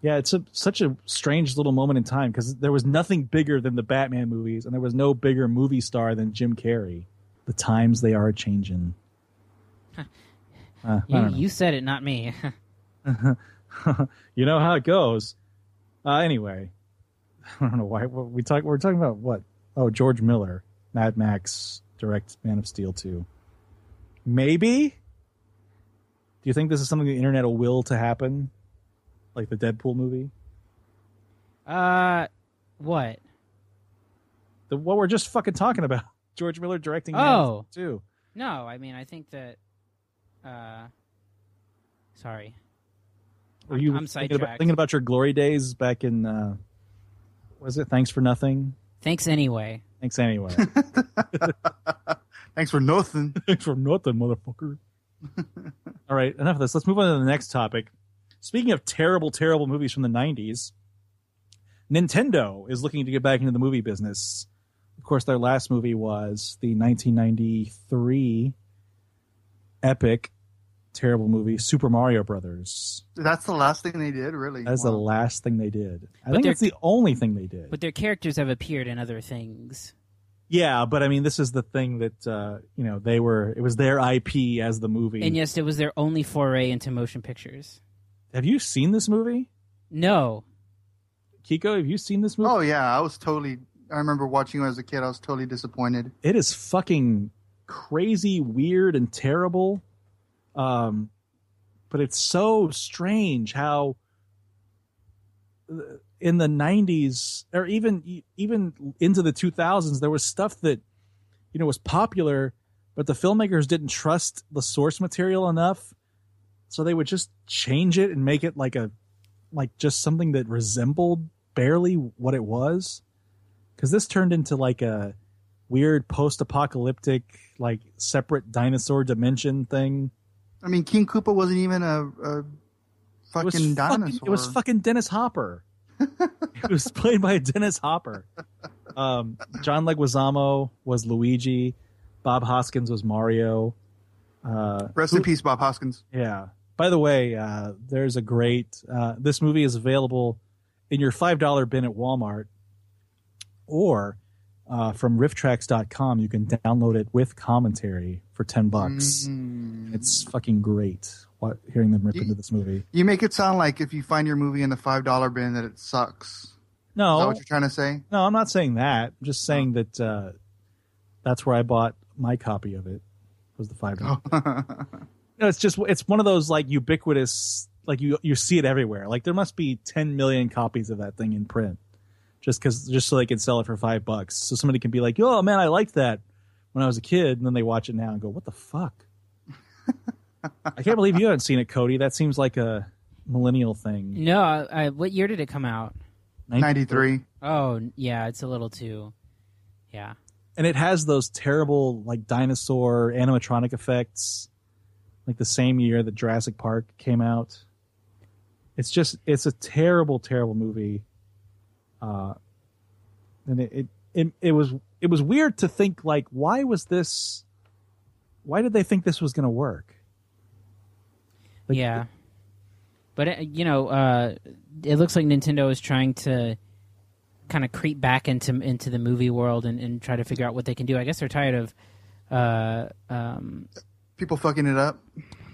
Yeah, it's a, such a strange little moment in time because there was nothing bigger than the Batman movies, and there was no bigger movie star than Jim Carrey. The times they are changing. Uh, you, you said it, not me. you know how it goes. Uh, anyway, I don't know why we talk. We're talking about what? Oh, George Miller, Mad Max, direct Man of Steel two. Maybe. Do you think this is something the internet will will to happen, like the Deadpool movie? uh, what? The what we're just fucking talking about. George Miller directing Man Oh. of Steel two. No, I mean I think that. Uh, sorry. Were you I'm thinking about, thinking about your glory days back in? Uh, was it Thanks for Nothing? Thanks anyway. Thanks anyway. Thanks for nothing. Thanks for nothing, motherfucker. All right, enough of this. Let's move on to the next topic. Speaking of terrible, terrible movies from the 90s, Nintendo is looking to get back into the movie business. Of course, their last movie was the 1993 epic, terrible movie, Super Mario Brothers. That's the last thing they did, really. That's the last thing they did. I But think they're- it's the only thing they did. But their characters have appeared in other things. yeah, but I mean, this is the thing that, uh, you know, they were, it was their IP as the movie. And yes, it was their only foray into motion pictures. Have you seen this movie? No. Kiko, have you seen this movie? Oh yeah, I was totally. I remember watching it as a kid. I was totally disappointed. It is fucking crazy, weird, and terrible. Um, but it's so strange how uh, in the 90s or even even into the 2000s there was stuff that you know was popular but the filmmakers didn't trust the source material enough. So they would just change it and make it like a like just something that resembled barely what it was. Because this turned into like a weird post-apocalyptic like separate dinosaur dimension thing I mean, King Koopa wasn't even a, a it fucking was dinosaur. fucking, it was fucking dennis hopper it was played by dennis hopper um, john leguizamo was luigi bob hoskins was mario uh, Rest in peace, Bob Hoskins. Yeah. By the way, uh, there's a great. Uh, this movie is available in your five dollar bin at Walmart, or uh, from rifftracks.com. You can download it with commentary for ten bucks. Mm. It's fucking great. What hearing them rip You- into this movie? You make it sound like if you find your movie in the five dollar bin that it sucks. No. Is that what you're trying to say? no, I'm not saying that. I'm just saying that uh, That's where I bought my copy of it. Was the five dollars? no, it's just it's one of those like ubiquitous like you you see it everywhere. Like there must be 10 million copies of that thing in print. Just cuz just so they can sell it for 5 bucks. So somebody can be like, "Oh man, I liked that when I was a kid." And then they watch it now and go, "What the fuck?" I can't believe you haven't seen it, Cody. That seems like a millennial thing. No, I, I, what year did it come out? 93. Oh, yeah, it's a little too. Yeah. And it has those terrible like dinosaur animatronic effects like the same year that Jurassic Park came out. It's just it's a terrible terrible movie. Uh and it it it, it was it was weird to think like why was this why did they think this was going to work? Like, yeah. But, uh, you know, uh, it looks like Nintendo is trying to kind of creep back into into the movie world and, and try to figure out what they can do. I guess they're tired of. Uh, um, People fucking it up.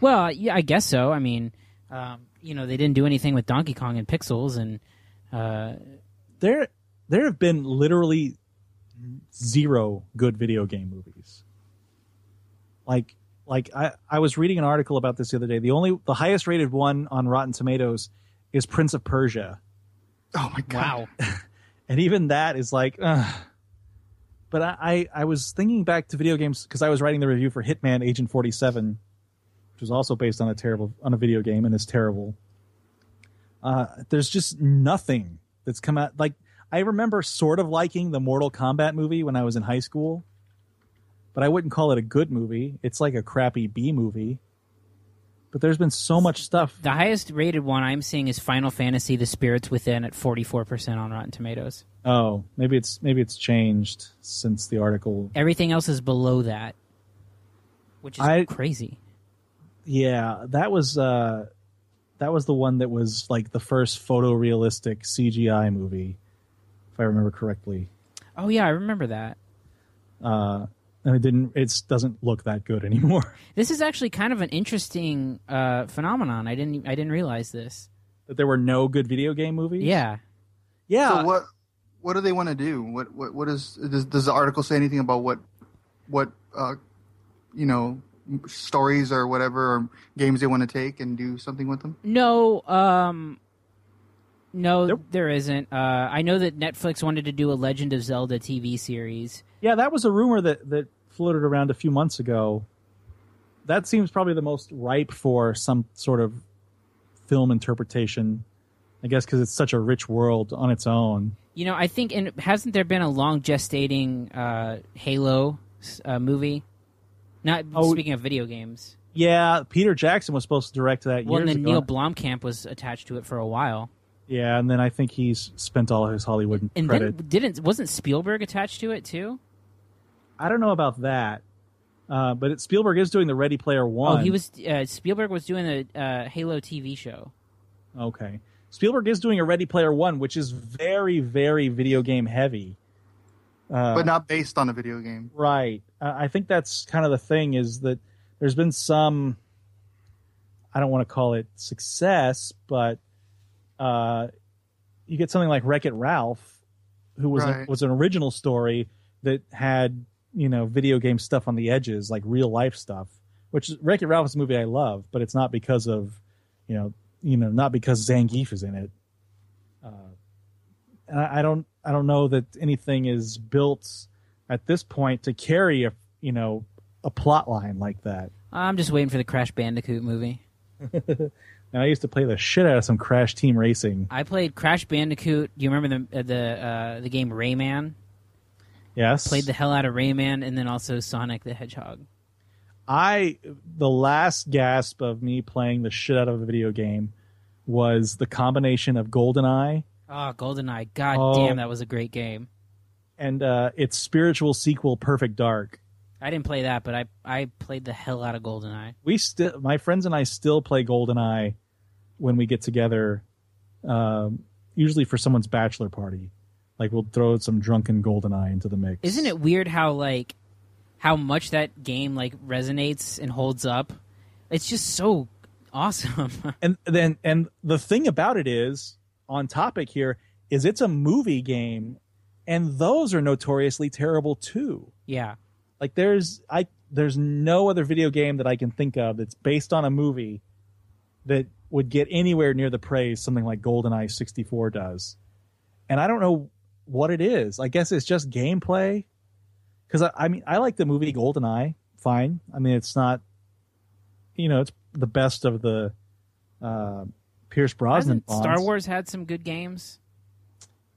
well, yeah, I guess so. I mean, um, you know, they didn't do anything with Donkey Kong and Pixels, and uh, there there have been literally zero good video game movies. Like like I, I was reading an article about this the other day. The only the highest rated one on Rotten Tomatoes is Prince of Persia. Oh my god. wow, And even that is like ugh. But I, I, I was thinking back to video games because I was writing the review for Hitman Agent 47, which was also based on a terrible on a video game and is terrible. Uh, there's just nothing that's come out like I remember sort of liking the Mortal Kombat movie when I was in high school, but I wouldn't call it a good movie. It's like a crappy B movie. But there's been so much stuff. the highest rated one I'm seeing is Final Fantasy: The Spirits Within at 44 percent on Rotten Tomatoes. Oh, maybe it's maybe it's changed since the article. Everything else is below that, which is I- crazy. Yeah, that was uh that was the one that was like the first photorealistic CGI movie, if I remember correctly. Oh yeah, I remember that. Uh and it didn't it doesn't look that good anymore. This is actually kind of an interesting uh, phenomenon. I didn't I didn't realize this. that there were no good video game movies. Yeah. Yeah. So what what do they want to do? What what what is does, does the article say anything about what what uh you know stories or whatever or games they want to take and do something with them? No, um no, Nope. there isn't. Uh, I know that Netflix wanted to do a Legend of Zelda TV series. Yeah, that was a rumor that that floated around a few months ago. That seems probably the most ripe for some sort of film interpretation. I guess because it's such a rich world on its own. You know, I think and hasn't there been a long gestating uh, Halo uh, movie? Not Oh, speaking of video games. Yeah, Peter Jackson was supposed to direct that Well, years and then ago. Neil Blomkamp was attached to it for a while. yeah, and then I think he's spent all his Hollywood And credit. then didn't wasn't Spielberg attached to it too? I don't know about that, uh, but it, Spielberg is doing the Ready Player One. Oh, he was uh, Spielberg was doing the uh, Halo TV show. Okay. Spielberg is doing a Ready Player One, which is very, very video game heavy. Uh, but not based on a video game. right. Uh, I think that's kind of the thing is that there's been some. I don't want to call it success, but uh, you get something like Wreck It Ralph, who was a, was an original story that had you know video game stuff on the edges, like real life stuff. Which Wreck It Ralph is a movie I love, but it's not because of you know you know not because Zangief is in it. And I, I don't I don't know that anything is built at this point to carry a you know a plot line like that. I'm just waiting for the Crash Bandicoot movie. Now I used to play the shit out of some Crash Team Racing. I played Crash Bandicoot. Do you remember the uh, the uh, the game Rayman? Yes, Played the hell out of Rayman, and then also Sonic the Hedgehog. I the last gasp of me playing the shit out of a video game was the combination of GoldenEye Oh, GoldenEye! God Oh. damn, that was a great game. and uh, its spiritual sequel, Perfect Dark. I didn't play that, but I I played the hell out of GoldenEye. We still, my friends and I still play GoldenEye when we get together, um, usually for someone's bachelor party. Like we'll throw some drunken GoldenEye into the mix. Isn't it weird how like how much that game like resonates and holds up? It's just so awesome. and then and the thing about it is on topic here is it's a movie game and those are notoriously terrible too yeah. Like there's I there's no other video game that I can think of that's based on a movie that would get anywhere near the praise something like GoldenEye 64 does. And I don't know what it is. I guess it's just gameplay. Because I, I mean, I like the movie GoldenEye. Fine. I mean, it's not, you know, it's the best of the uh, Pierce Brosnan. Hasn't Star Wars had some good games.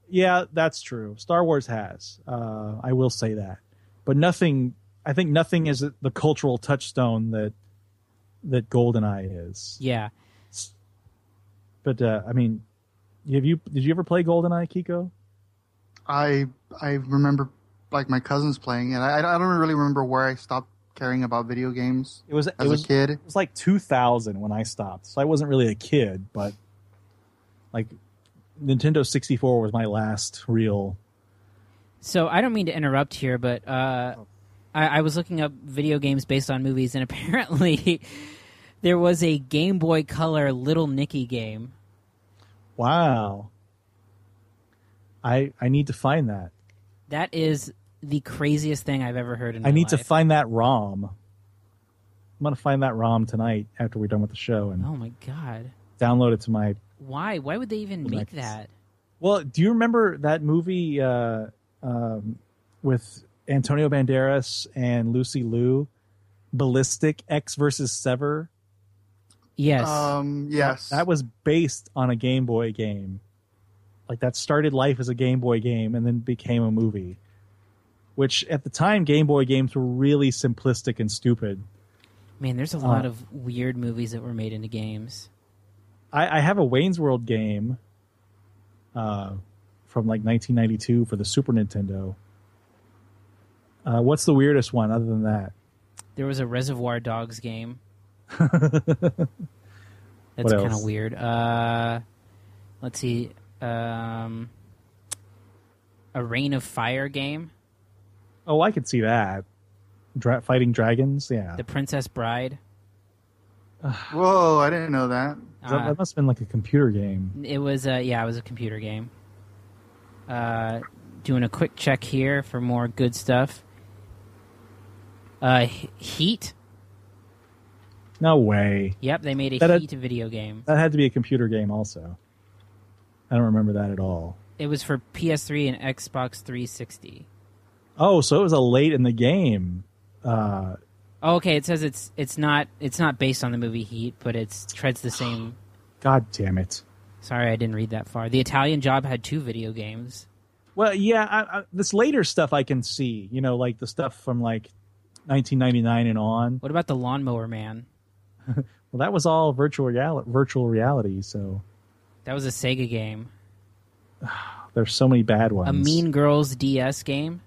Yeah, that's true. Star Wars has. Uh, I will say that, but nothing. I think nothing is the cultural touchstone that that GoldenEye is. Yeah. But uh, I mean, have you did you ever play GoldenEye, Kiko? I I remember like my cousins playing it. I, I don't really remember where I stopped caring about video games It was as it was a kid. it was like 2000 when I stopped, so I wasn't really a kid, but like Nintendo 64 was my last real. So I don't mean to interrupt here, but uh, I, I was looking up video games based on movies, and apparently there was a Game Boy Color Little Nicky game. Wow. I I need to find that. That is the craziest thing I've ever heard in my I need to life. find that ROM. I'm gonna find that ROM tonight after we're done with the show and Oh my god! download it to my. Why? Why would they even make Nice. that? Well, do you remember that movie uh, um, with Antonio Banderas and Lucy Liu, Ballistic Ecks versus Sever? Yes. Um, yes, That was based on a Game Boy game. Like that started life as a Game Boy game and then became a movie. Which at the time Game Boy games were really simplistic and stupid. Man, there's a uh, lot of weird movies that were made into games. I, I have a Wayne's World game uh, from like 1992 for the Super Nintendo. Uh, what's the weirdest one other than that? There was a Reservoir Dogs game. That's kind of weird. Uh, let's see. Um, a Reign of Fire game. Oh, I could see that. Dra- fighting dragons, yeah. The Princess Bride. Whoa, I didn't know that. that, Uh, that must have been like a computer game. It was uh yeah, it was a computer game. Uh doing a quick check here for more good stuff. Uh Heat. No way. Yep, they made a That had- Heat video game. That had to be a computer game, also. I don't remember that at all. It was for PS3 and Xbox 360. Oh, so it was a late in the game. Uh, Oh, okay, it says it's it's not it's not based on the movie Heat, but it's treads the same. God damn it. Sorry, I didn't read that far. The Italian Job had two video games. Well, yeah, I, I, this later stuff I can see. You know, like the stuff from like 1999 and on. What about the Lawnmower Man? Well, that was all virtual reality. Virtual reality. So That was a Sega game. there's so many bad ones. A Mean Girls DS game.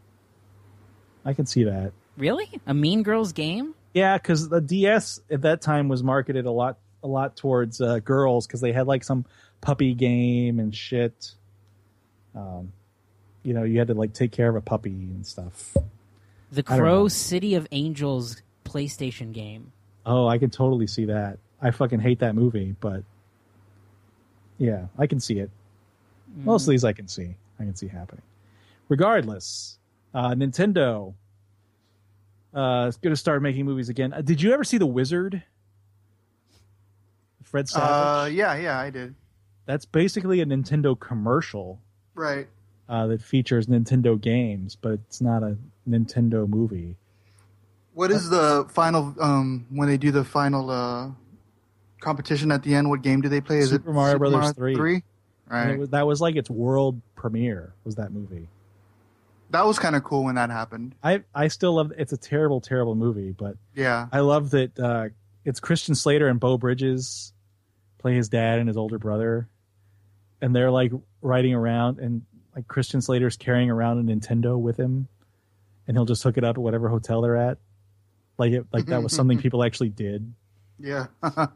I can see that. Really? A Mean Girls game? Yeah, because the DS at that time was marketed a lot, a lot towards uh, girls because they had like some puppy game and shit. Um, you know, you had to like take care of a puppy and stuff. The Crow. City of Angels PlayStation game. Oh, I can totally see that. I fucking hate that movie, but yeah, I can see it. Most of these I can see. I can see happening. Regardless, uh, Nintendo uh, is going to start making movies again. Uh, did you ever see The Wizard? Fred Savage. Uh, yeah, yeah, I did. That's basically a Nintendo commercial Right. uh, that features Nintendo games, but it's not a Nintendo movie. What is the final um when they do the final uh competition at the end? What game do they play? Is Super it Mario Super Brothers Mario 3. 3? Right. was, that was like its world premiere. Was that movie? That was kind of cool when that happened. I I still love. It's a terrible, terrible movie, but Yeah. I love that uh, it's Christian Slater and Beau Bridges play his dad and his older brother, and they're like riding around, and like Christian Slater's carrying around a Nintendo with him, and he'll just hook it up at whatever hotel they're at. Like it, like that was something people actually did. Yeah.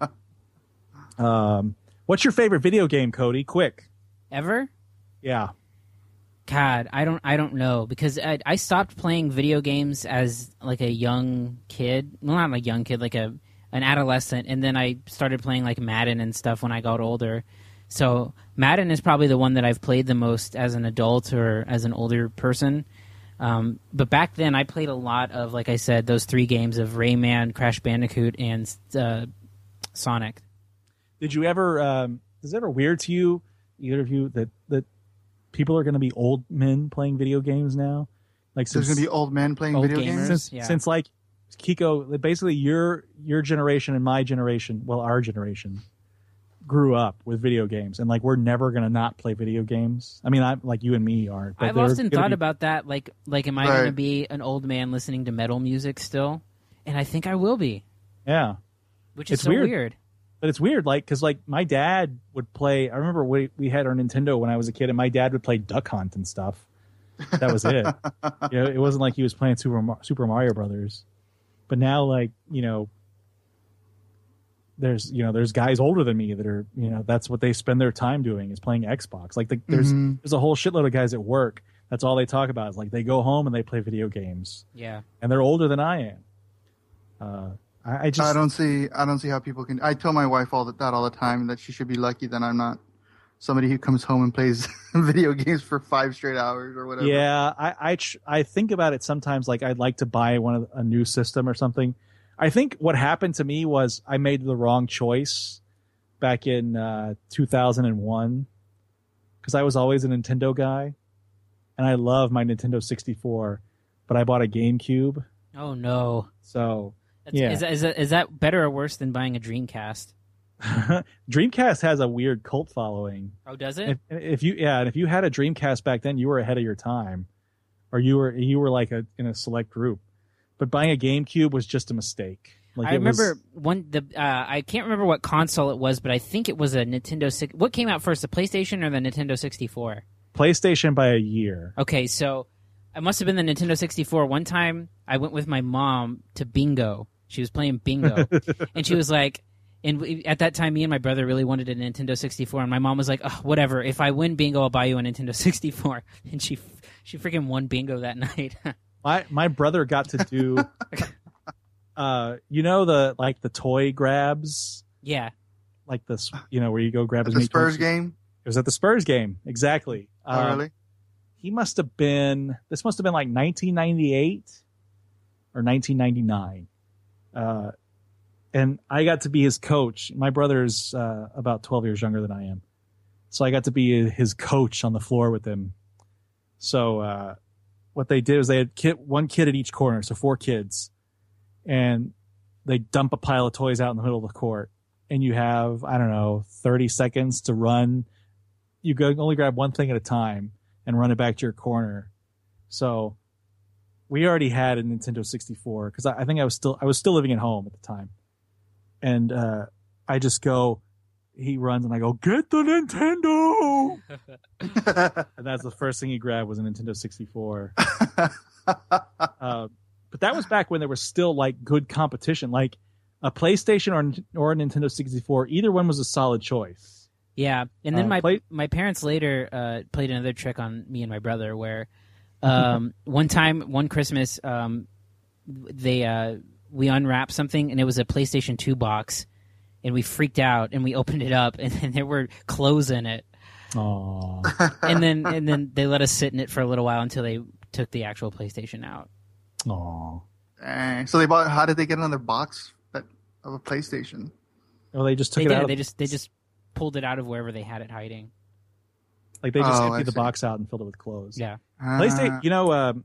Um, what's your favorite video game, Cody? Quick, Ever? yeah. God, I don't I don't know because I, I stopped playing video games as like a young kid. Well, not a young kid, like a an adolescent, and then I started playing like Madden and stuff when I got older. So Madden is probably the one that I've played the most as an adult or as an older person. Um, but back then, I played a lot of, like I said, those three games of Rayman, Crash Bandicoot, and uh, Sonic. Did you ever? Um, is it ever weird to you, either of you, that that people are going to be old men playing video games now? Like There's gonna be old men playing Old video gamers. games. since, yeah. since like Kiko, basically your your generation and my generation, well, our generation, grew up with video games, and like we're never gonna not play video games. I mean, I like you and me aren't. But I've often thought be- about that. Like, like, am I going to be an old man listening to metal music still? And I think I will be, yeah. which is It's so weird. weird. But it's weird, like, because like my dad would play. I remember we we had our Nintendo when I was a kid, and my dad would play Duck Hunt and stuff. That was it. you know, it wasn't like he was playing Super Super Mario Brothers. But now, like, you know, there's you know there's guys older than me that are you know that's what they spend their time doing is playing Xbox. Like, the, there's Mhm. there's a whole shitload of guys at work. That's all they talk about is like they go home and they play video games, Yeah. and they're older than I am. Uh, I, I just I don't see. I don't see how people can. I tell my wife all that, that all the time that she should be lucky that I'm not somebody who comes home and plays video games for five straight hours or whatever. Yeah, I I, tr- I think about it sometimes. Like I'd like to buy one of a new system or something. I think what happened to me was I made the wrong choice back in uh, 2001 because I was always a Nintendo guy, and I love my Nintendo 64, but I bought a GameCube. Oh no. So That's, Yeah. Is, that, is, that, is that better or worse than buying a Dreamcast? Dreamcast has a weird cult following. Oh, does it? If, if you yeah, and if you had a Dreamcast back then, you were ahead of your time, or you were you were like a in a select group. But buying a GameCube was just a mistake. Like I it was- remember one the uh, I can't remember what console it was, but I think it was a Nintendo. Six, what came out first, the PlayStation or the Nintendo sixty four? PlayStation by a year. Okay, so it must have been the Nintendo 64. One time I went with my mom to bingo. She was playing bingo. and she was like, and we, at that time, me and my brother really wanted a Nintendo 64. And my mom was like, oh, whatever. If I win bingo, I'll buy you a Nintendo 64. And she she freaking won bingo that night. My my brother got to do, uh, you know the like the toy grabs, yeah. like this, you know where you go grab At as the many Spurs toys- game. It was at the Spurs game, exactly. Oh, Um, really? He must have been. This must have been like 1998 or 1999. Uh, and I got to be his coach. My brother's uh, about 12 years younger than I am, so I got to be his coach on the floor with him. So uh, what they did was they had kid, one kid at each corner, so four kids, and they dump a pile of toys out in the middle of the court, and you have I don't know 30 seconds to run. You go only grab one thing at a time and run it back to your corner. So we already had a Nintendo 64 because I, I think I was still I was still living at home at the time, and uh, I just go. He runs and I go get the Nintendo, and that's the first thing he grabbed was a Nintendo 64. uh, but that was back when there was still like good competition, like a PlayStation or or a Nintendo 64. Either one was a solid choice. Yeah, and then Uh, my play- my parents later uh, played another trick on me and my brother, where um, one time, one Christmas, um, they uh, we unwrapped something, and it was a PlayStation Two box, and we freaked out, and we opened it up, and then there were clothes in it, Aww. and then and then they let us sit in it for a little while until they took the actual PlayStation out. Aww. So they bought. How did they get another box that of a PlayStation? Well, they just took They it did. out. They of- just they just pulled it out of wherever they had it hiding. Like they just Oh, emptied the box out and filled it with clothes. Yeah. PlayStation. Ah. You know, um,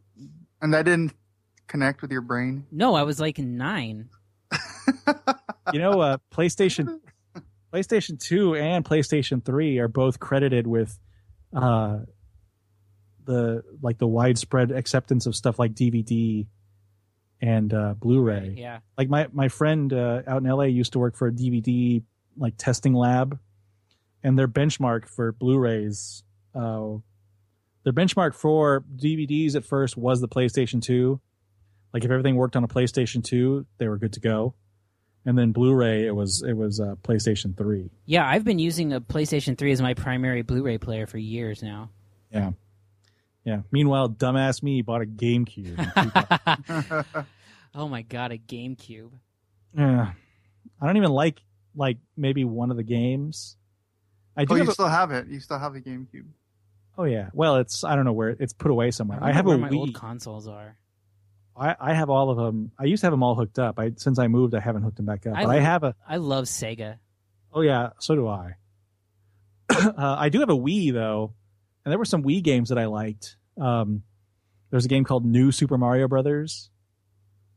and that didn't connect with your brain. No, I was like nine. you know, uh, PlayStation, PlayStation Two and PlayStation Three are both credited with, uh, the like the widespread acceptance of stuff like DVD and uh, Blu-ray. Yeah. Like my my friend uh, out in LA used to work for a DVD like testing lab, and their benchmark for Blu-rays, uh, their benchmark for DVDs at first was the PlayStation Two. Like if everything worked on a PlayStation Two, they were good to go. And then Blu-ray, it was it was uh, PlayStation Three. Yeah, I've been using a PlayStation 3 as my primary Blu-ray player for years now. Yeah, yeah. Meanwhile, dumbass me bought a GameCube. oh my god, a GameCube. yeah, I don't even like like maybe one of the games. I do Oh, have you a- still have it. You still have the GameCube. Oh yeah. Well, it's I don't know where it's put away somewhere. I, wonder have a where my Wii. old consoles are. I, I have all of them. I used to have them all hooked up. I since I moved, I haven't hooked them back up. I but I love- have a. I love Sega. Oh yeah, so do I. uh, I do have a Wii though, and there were some Wii games that I liked. Um, there's a game called New Super Mario Brothers.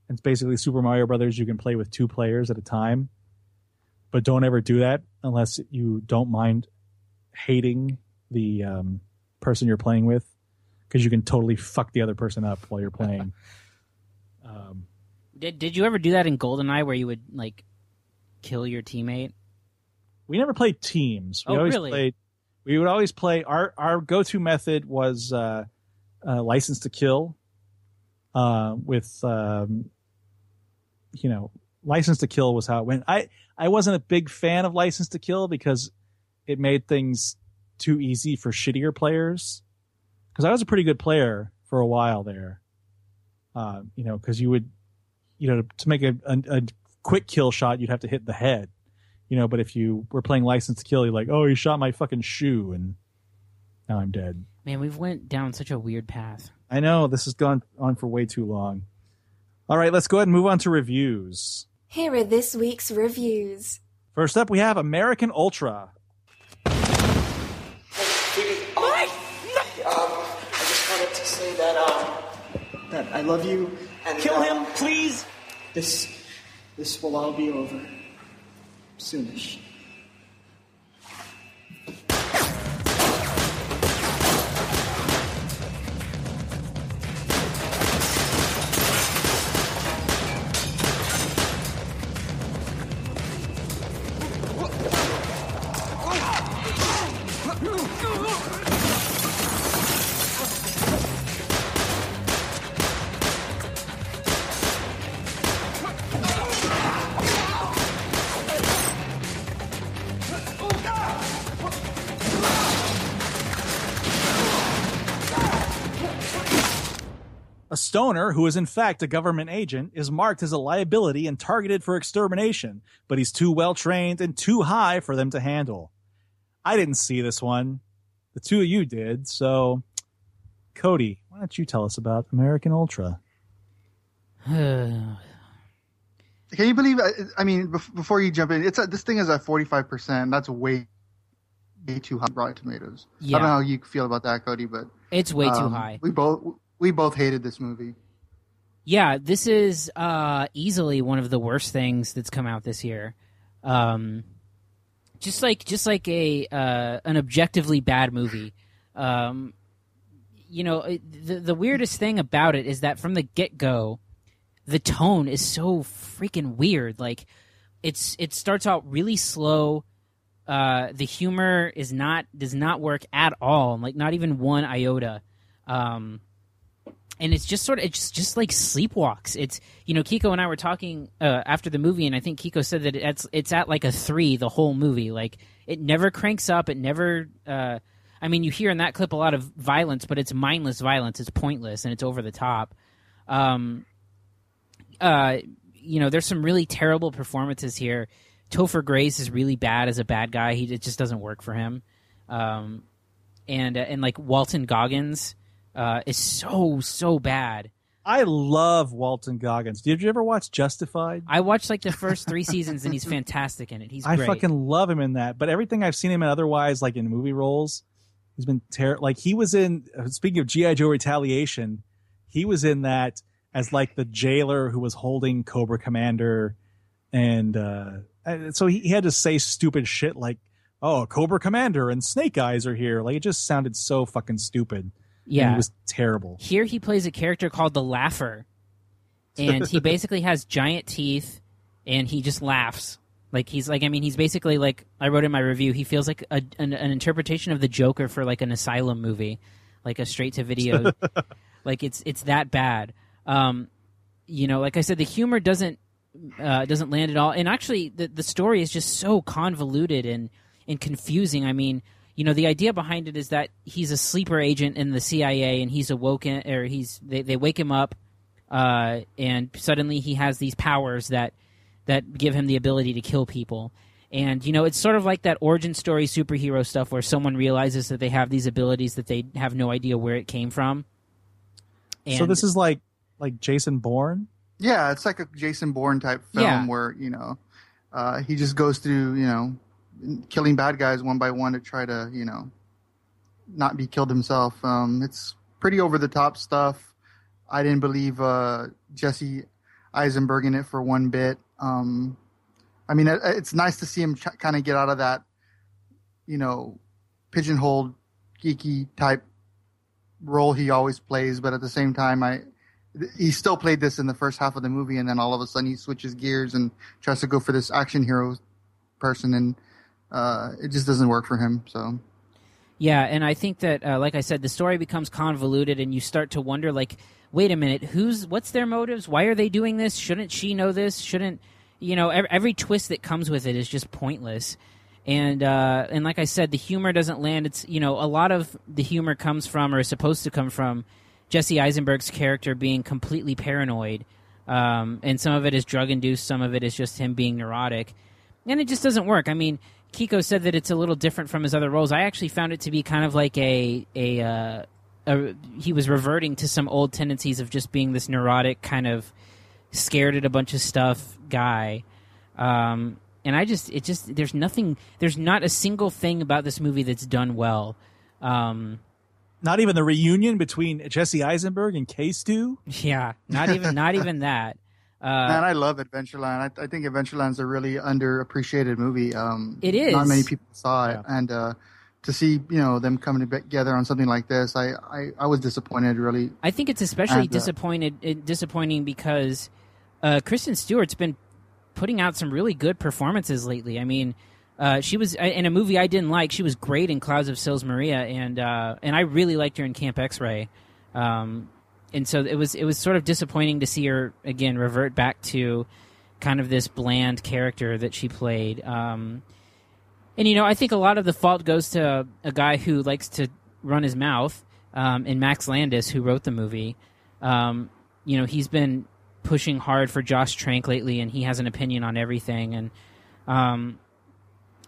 It's basically Super Mario Brothers you can play with two players at a time, but don't ever do that unless you don't mind hating the um, person you're playing with, because you can totally fuck the other person up while you're playing. um, Did Did you ever do that in GoldenEye where you would like kill your teammate? we never played teams. We Oh, always really? played. We would always play. Our our go to method was uh, uh, license to kill. Uh, with um, you know, license to kill was how it went. I I wasn't a big fan of license to kill because it made things too easy for shittier players. Because I was a pretty good player for a while there. Uh, you know, because you would, you know, to make a, a, a quick kill shot, you'd have to hit the head you know but if you were playing license to kill you're like oh he shot my fucking shoe and now i'm dead Man, we've went down such a weird path. i know this has gone on for way too long all right let's go ahead and move on to reviews Here are this week's reviews. first up we have american ultra Mike! Um, I just wanted to say that, um, that I love you. And, Kill uh, him, please! This, this will all be over. Soonish. Stoner who is in fact a government agent is marked as a liability and targeted for extermination but he's too well trained and too high for them to handle i didn't see this one the two of you did so cody why don't you tell us about american ultra Can you believe? I, I mean, before you jump in, it's a, this thing is at forty five percent. That's way, way too high. Rotten Tomatoes. I don't know how you feel about that, Cody, but It's way too um, high. We both we both hated this movie. Yeah, this is uh, easily one of the worst things that's come out this year. Um, just like just like a uh, an objectively bad movie. Um, you know, the the weirdest thing about it is that from the get go, the tone is so freaking weird. Like it's it starts out really slow. Uh, the humor is not does not work at all. Like not even one iota. Um, and it's just sort of it's just, like sleepwalks. It's you know Kiko and I were talking uh, after the movie, and I think Kiko said that it's it's at like a three the whole movie. Like it never cranks up. It never. Uh, I mean, you hear in that clip a lot of violence, but it's mindless violence. It's pointless and it's over the top. Um, uh, you know, there's some really terrible performances here. Topher Grace is really bad as a bad guy. He it just doesn't work for him. Um, and uh, and like Walton Goggins uh, is so so bad. i love walton goggins did you ever watch justified I watched like the first three seasons, and he's fantastic in it. He's I great. fucking love him in that. But everything I've seen him in otherwise, like in movie roles, he's been terrible. like he was in. uh, Speaking of GI Joe Retaliation, he was in that as like the jailer who was holding Cobra Commander, and uh, so he, he had to say stupid shit like, "Oh, Cobra Commander and Snake Eyes are here." Like it just sounded so fucking stupid. And yeah. it was terrible. Here he plays a character called the Laugher, and he basically has giant teeth, and he just laughs. Like he's like I mean he's basically like I wrote in my review he feels like a, an, an interpretation of the Joker for like an asylum movie, like a straight to video. like it's it's that bad. Um, you know, like I said, the humor doesn't uh, doesn't land at all, and actually the the story is just so convoluted and and confusing. I mean, you know, the idea behind it is that he's a sleeper agent in the CIA, and he's awoken, or he's they, they wake him up, uh, and suddenly he has these powers that that give him the ability to kill people, And you know, it's sort of like that origin story superhero stuff where someone realizes that they have these abilities that they have no idea where it came from. and so this is like like Jason Bourne. Yeah, it's like a Jason Bourne type film Yeah. where you know uh, he just goes through you know killing bad guys one by one to try to you know not be killed himself. Um, it's pretty over the top stuff. I didn't believe uh, Jesse Eisenberg in it for one bit. Um, I mean, it, it's nice to see him ch- kind of get out of that, you know, pigeonholed, geeky type role he always plays. But at the same time, I he still played this in the first half of the movie, and then all of a sudden he switches gears and tries to go for this action hero person, and uh, it just doesn't work for him. So Yeah, and I think that, uh, like I said, the story becomes convoluted, and you start to wonder, like, wait a minute, who's what's their motives? Why are they doing this? Shouldn't she know this? Shouldn't you know? Every, every twist that comes with it is just pointless. And uh, and like I said, the humor doesn't land. It's you know a lot of the humor comes from or is supposed to come from Jesse Eisenberg's character being completely paranoid, um, and some of it is drug induced, some of it is just him being neurotic, and it just doesn't work. I mean, Kiko said that it's a little different from his other roles. I actually found it to be kind of like a a, uh, a he was reverting to some old tendencies of just being this neurotic kind of scared at a bunch of stuff guy. Um, and I just it just there's nothing there's not a single thing about this movie that's done well. Um, Not even the reunion between Jesse Eisenberg and K-Stu. yeah, not even not even that. Uh, Man, I love Adventureland. I, I think Adventureland's a really underappreciated movie. Um, It is. Not many people saw it, Yeah. and uh, to see you know them coming together on something like this, I, I, I was disappointed. Really, I think it's especially And, uh, disappointed uh, disappointing because uh, Kristen Stewart's been putting out some really good performances lately. I mean, uh, she was in a movie I didn't like. She was great in Clouds of Sils Maria, and uh, and I really liked her in Camp X Ray. Um, and so it was it was sort of disappointing to see her again revert back to kind of this bland character that she played. Um, and you know, I think a lot of the fault goes to a guy who likes to run his mouth, um, and Max Landis, who wrote the movie. Um, you know, he's been pushing hard for Josh Trank lately, and he has an opinion on everything. And um,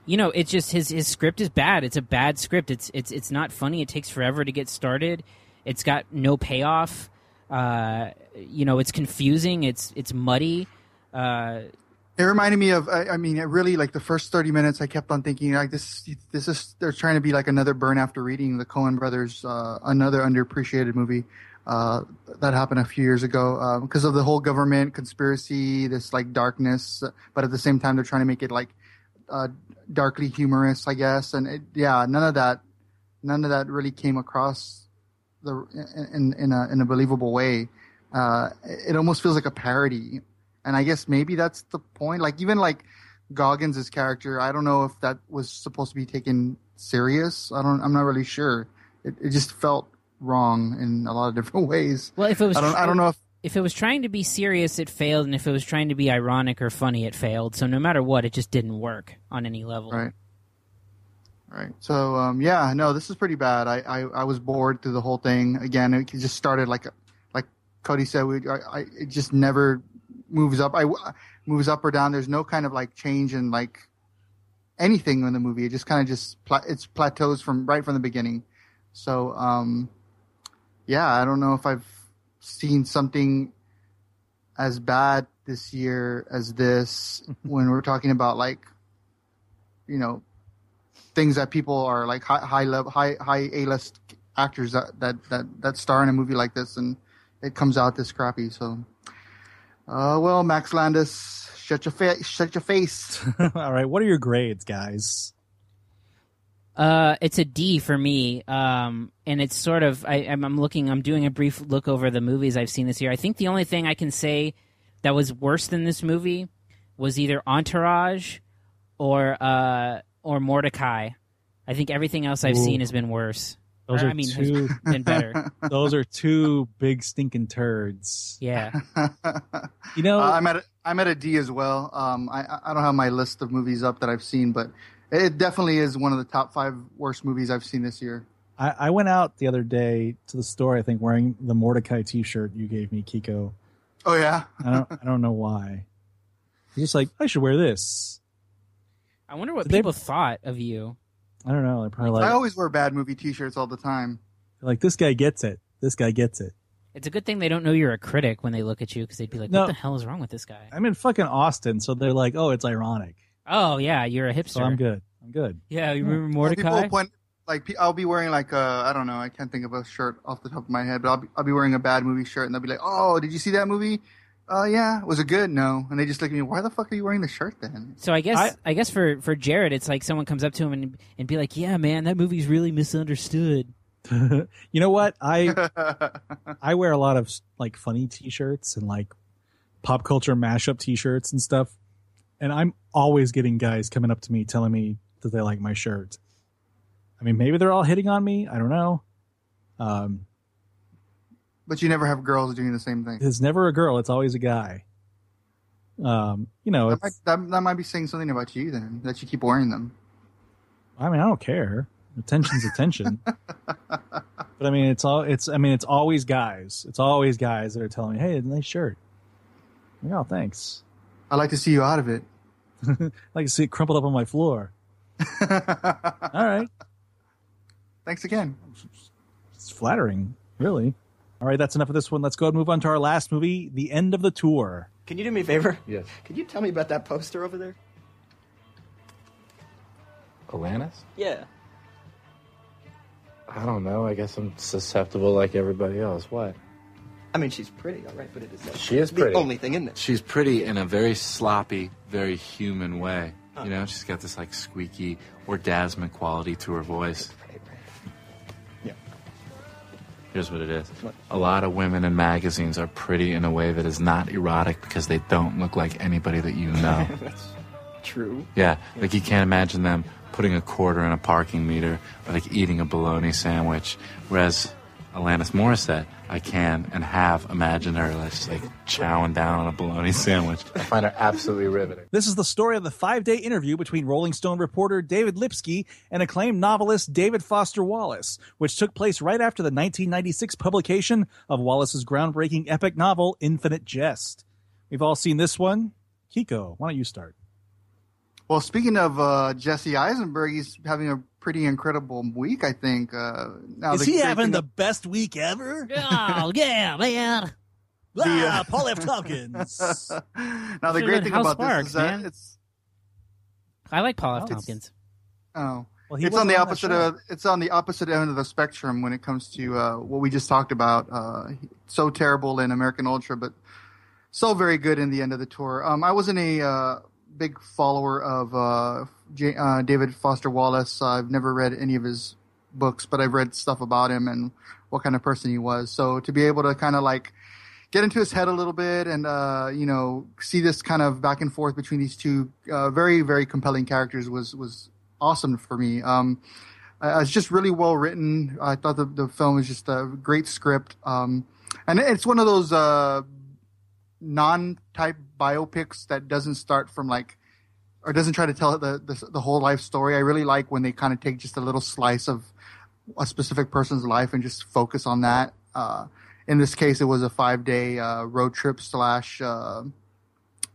you know, it's just his his script is bad. It's a bad script. It's it's it's not funny. It takes forever to get started. It's got no payoff. Uh, you know, it's confusing. It's it's muddy. Uh, it reminded me of. I, I mean, it really like the first thirty minutes. I kept on thinking like this. This is they're trying to be like another burn after reading the Coen Brothers, uh, another underappreciated movie. Uh, that happened a few years ago because of the whole government conspiracy, this like darkness, but at the same time they're trying to make it like uh, darkly humorous, I guess. And it, yeah, none of that, none of that really came across the in in a in a believable way. Uh, it almost feels like a parody, and I guess maybe that's the point. Like even like Goggins' character, I don't know if that was supposed to be taken serious. I don't. I'm not really sure. It, it just felt wrong in a lot of different ways. well, if it was I don't. I don't know if if it was trying to be serious, it failed, and if it was trying to be ironic or funny, it failed. So no matter what, it just didn't work on any level. Right. Right. So um, yeah, no, this is pretty bad. I, I, I was bored through the whole thing. Again, it just started like like Cody said. We I, I it just never moves up. I moves up or down. There's no kind of like change in like anything in the movie. It just kind of just pla- it's plateaus from right from the beginning. So um, yeah, I don't know if I've seen something as bad this year as this when we're talking about like you know things that people are like high high level high high A list actors that, that that that star in a movie like this and it comes out this crappy so uh well Max Landis shut your face shut your face All right, what are your grades, guys? Uh, it's a D for me. Um, and it's sort of I, I'm, I'm looking. I'm doing a brief look over the movies I've seen this year. I think the only thing I can say that was worse than this movie was either Entourage or uh or Mortdecai. I think everything else I've Ooh. seen has been worse. Those Or, are I mean, two. has been better. those are two big stinking turds. Yeah. You know, Uh, I'm at a, I'm at a D as well. Um, I I don't have my list of movies up that I've seen, but it definitely is one of the top five worst movies I've seen this year. I, I went out the other day to the store. I think wearing the Mortdecai T-shirt you gave me, Kiko. Oh yeah, I don't. I don't know why. You're just like I should wear this. I wonder what Did people thought of you. I don't know. They're probably like, I always wear bad movie T-shirts all the time. like this guy gets it. This guy gets it. It's a good thing they don't know you're a critic when they look at you because they'd be like, No. "What the hell is wrong with this guy?" I'm in fucking Austin, so they're like, oh, it's ironic. Oh yeah, you're a hipster. So I'm good. I'm good. Yeah, you remember People Mortdecai? will point like I'll be wearing like uh I don't know I can't think of a shirt off the top of my head, but I'll be, I'll be wearing a bad movie shirt, and they'll be like, "Oh, did you see that movie? Uh, yeah, was it good? No." And they just look at me, "Why the fuck are you wearing the shirt then?" So I guess I- I, guess for for Jared, it's like someone comes up to him and and be like, "Yeah, man, that movie's really misunderstood." you know what? I I wear a lot of like funny T-shirts and like pop culture mashup T-shirts and stuff, and I'm always getting guys coming up to me telling me that they like my shirt. I mean, maybe they're all hitting on me. I don't know. Um, but you never have girls doing the same thing. it's never a girl; it's always a guy. Um, you know, That might, that, that might be saying something about you then that you keep wearing them. I mean, I don't care. Attention's attention. but I mean, it's all it's. I mean, it's always guys. It's always guys that are telling me, "Hey, nice shirt." Like, oh, thanks. I'd like to see you out of it. I like to see it crumpled up on my floor. All right. Thanks again. It's flattering, really. All right, that's enough of this one. Let's go and move on to our last movie, The End of the Tour. Can you do me a favor? Yes. Could you tell me about that poster over there? Alanis? Yeah. I don't know. I guess I'm susceptible like everybody else. What? I mean, she's pretty, all right, but it is that She is the only thing in this. She's pretty in a very sloppy, very human way. You know, she's got this like squeaky orgasmic quality to her voice. Right, right. Yeah. Here's what it is. A lot of women in magazines are pretty in a way that is not erotic because they don't look like anybody that you know. That's true. yeah, like you can't imagine them putting a quarter in a parking meter or like eating a bologna sandwich. Whereas Alanis Morissette, I can and have imagined her like, just, like chowing down on a bologna sandwich. I find her absolutely riveting. This is the story of the five day interview between Rolling Stone reporter David Lipsky and acclaimed novelist David Foster Wallace, which took place right after the 1996 publication of Wallace's groundbreaking epic novel, Infinite Jest. We've all seen this one. Kiko, why don't you start? Well, speaking of uh, Jesse Eisenberg, he's having a pretty incredible week, I think. Uh, now Is the he having thing- the best week ever? oh yeah, man. ah, Paul F. Tompkins. now the great thing House about Park, this is that man. it's I like Paul F. Tompkins. oh Well, it's on the that opposite of it's on the opposite end of the spectrum when it comes to uh, what we just talked about. Uh, so terrible in American Ultra, but so very good in the end of the tour. Um, I was in a uh, big follower of uh, J- uh, David Foster Wallace. I've never read any of his books, but I've read stuff about him and what kind of person he was. So to be able to kind of like get into his head a little bit and uh, you know see this kind of back and forth between these two uh, very very compelling characters was was awesome for me. Um, uh, it's just really well written. I thought the the film was just a great script, um, and it's one of those uh, non-type biopics that doesn't start from like or doesn't try to tell the the, the whole life story. I really like when they kind of take just a little slice of a specific person's life and just focus on that. Uh, in this case, it was a five day uh, road trip slash uh,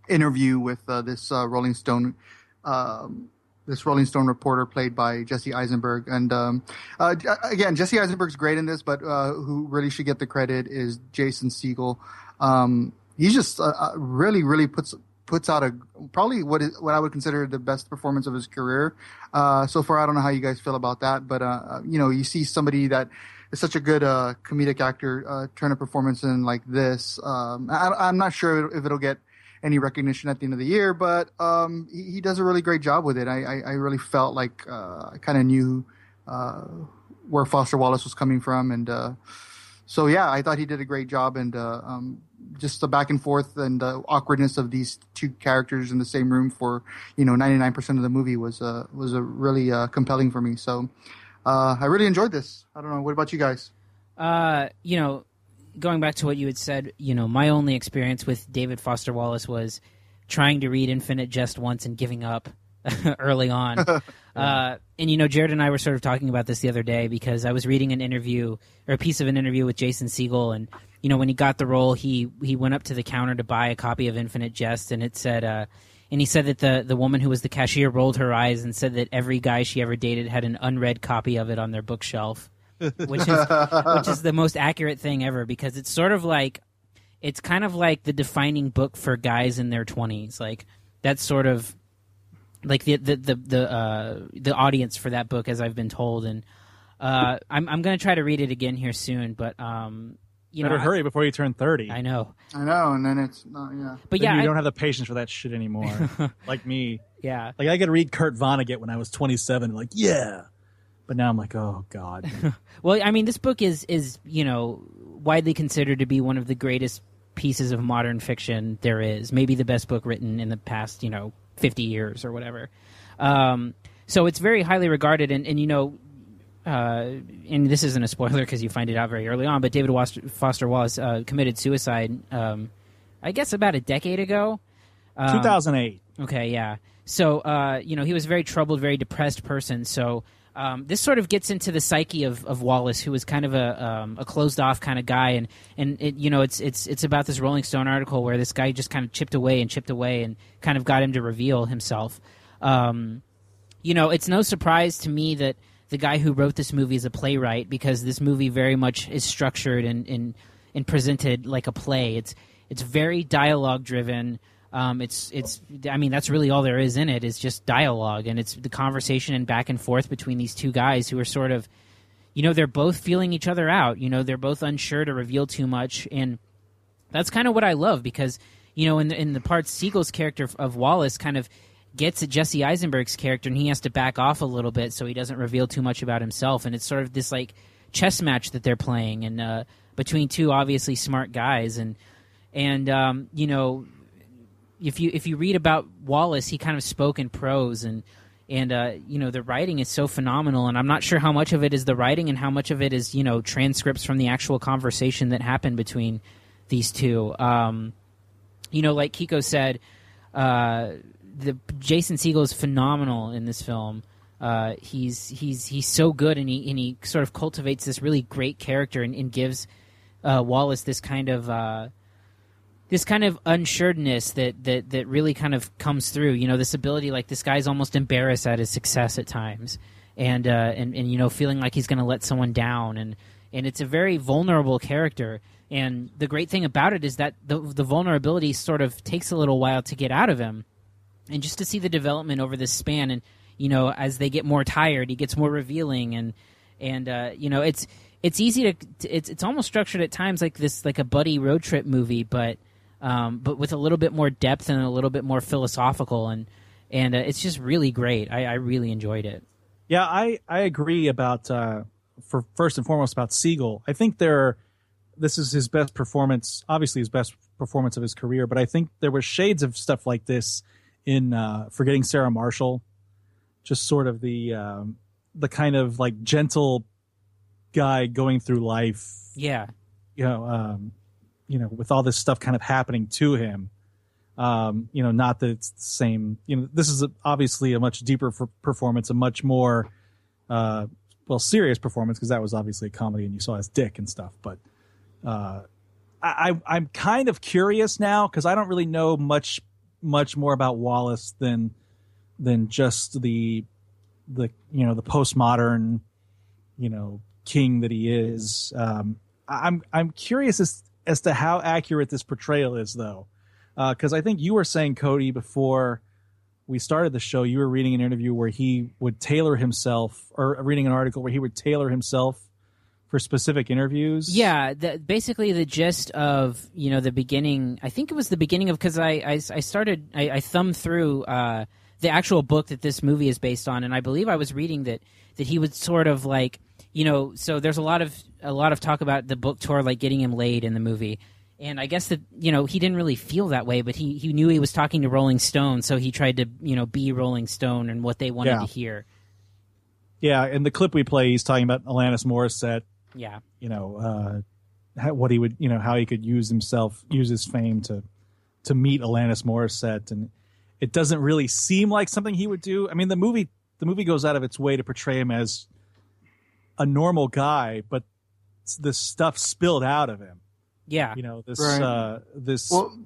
interview with uh, this uh, Rolling Stone. Um, this Rolling Stone reporter played by Jesse Eisenberg, and um, uh, again, Jesse Eisenberg's great in this, but who really should get the credit is Jason Segel. Um, he just uh, uh, really, really puts puts out a probably what is what I would consider the best performance of his career uh, so far. I don't know how you guys feel about that, but uh, you know, you see somebody that is such a good uh, comedic actor uh, turn a performance in like this. Um, I, I'm not sure if it'll get any recognition at the end of the year, but um, he, he does a really great job with it. I, I, I really felt like uh, I kind of knew uh, where Foster Wallace was coming from, and uh, so yeah, I thought he did a great job. And uh, um, just the back and forth and the awkwardness of these two characters in the same room for you know 99% of the movie was uh, was a really uh, compelling for me. So uh, I really enjoyed this. I don't know. What about you guys? Uh, you know, going back to what you had said, you know, my only experience with David Foster Wallace was trying to read Infinite Jest once and giving up early on. uh, and you know, Jared and I were sort of talking about this the other day because I was reading an interview or a piece of an interview with Jason Segel, and you know, when he got the role, he he went up to the counter to buy a copy of Infinite Jest, and it said. Uh, and he said that the the woman who was the cashier rolled her eyes and said that every guy she ever dated had an unread copy of it on their bookshelf, which is which is the most accurate thing ever because it's sort of like it's kind of like the defining book for guys in their twenties. Like that's sort of like the the the the, uh, the audience for that book, as I've been told, and uh, I'm I'm gonna try to read it again here soon, but um, you Better know, I- hurry before you turn thirty. I know, I know, and then it's not. Yeah. but Then yeah, you I- don't have the patience for that shit anymore. like me. yeah. Like I could read Kurt Vonnegut when I was 27. Like yeah, but now I'm like, oh god. Well, I mean, this book is is you know widely considered to be one of the greatest pieces of modern fiction there is. Maybe the best book written in the past you know fifty years or whatever. Um, so it's very highly regarded, and, and you know. Uh, and this isn't a spoiler because you find it out very early on, but David Foster Wallace uh, committed suicide, um, I guess, about a decade ago. Um, 2008. Okay, yeah. So, uh, you know, he was a very troubled, very depressed person. So, um, this sort of gets into the psyche of, of Wallace, who was kind of a, um, a closed off kind of guy, and and it, you know, it's it's it's about this Rolling Stone article where this guy just kind of chipped away and chipped away and kind of got him to reveal himself. Um, you know, it's no surprise to me that the guy who wrote this movie is a playwright because this movie very much is structured and and, and presented like a play. It's it's very dialogue driven. Um, it's it's I mean that's really all there is in it is just dialogue and it's the conversation and back and forth between these two guys who are sort of you know they're both feeling each other out. You know they're both unsure to reveal too much and that's kind of what I love because you know in the, in the part Segel's character of Wallace kind of gets at Jesse Eisenberg's character and he has to back off a little bit so he doesn't reveal too much about himself and it's sort of this like chess match that they're playing and uh, between two obviously smart guys and and um, you know if you if you read about Wallace he kind of spoke in prose and and uh, you know the writing is so phenomenal and i'm not sure how much of it is the writing and how much of it is you know transcripts from the actual conversation that happened between these two. Um, you know like kiko said uh, the jason Segel is phenomenal in this film. Uh, he's he's he's so good and he and he sort of cultivates this really great character and, and gives uh, wallace this kind of uh, this kind of unsureness that, that that really kind of comes through. You know, this ability, like this guy's almost embarrassed at his success at times, and uh, and and you know, feeling like he's going to let someone down, and and it's a very vulnerable character. And the great thing about it is that the the vulnerability sort of takes a little while to get out of him, and just to see the development over this span, and you know, as they get more tired, he gets more revealing, and and uh, you know, it's it's easy to it's it's almost structured at times like this like a buddy road trip movie, but um, but with a little bit more depth and a little bit more philosophical, and and uh, it's just really great. I, I really enjoyed it. Yeah, I, I agree about uh, for first and foremost about Segel. I think there, this is his best performance, obviously his best performance of his career. But I think there were shades of stuff like this in uh, Forgetting Sarah Marshall, just sort of the um, the kind of like gentle guy going through life. Yeah, you know, um, you know, with all this stuff kind of happening to him. Um, you know, not that it's the same. You know, this is a, obviously a much deeper performance, a much more, uh, well, serious performance because that was obviously a comedy and you saw his dick and stuff. But uh, I, I'm kind of curious now because I don't really know much, much more about Wallace than than just the the you know the postmodern, you know, king that he is. Um, I'm I'm curious as as to how accurate this portrayal is, though, because I think you were saying Cody before we started the show. You were reading an interview where he would tailor himself, or reading an article where he would tailor himself for specific interviews. Yeah, the, basically the gist of you know the beginning. I think it was the beginning of because I, I I started I, I thumbed through uh, the actual book that this movie is based on, and I believe I was reading that that he would sort of like you know so there's a lot of a lot of talk about the book tour like getting him laid in the movie. And I guess that you know he didn't really feel that way, but he, he knew he was talking to Rolling Stone, so he tried to you know be Rolling Stone and what they wanted Yeah. to hear. yeah. In the clip we play, he's talking about Alanis Morissette. Yeah, you know uh, how, what he would you know how he could use himself use his fame to to meet Alanis Morissette and it doesn't really seem like something he would do. I mean the movie the movie goes out of its way to portray him as a normal guy, but this stuff spilled out of him. yeah. You know this Right. uh, this. Well,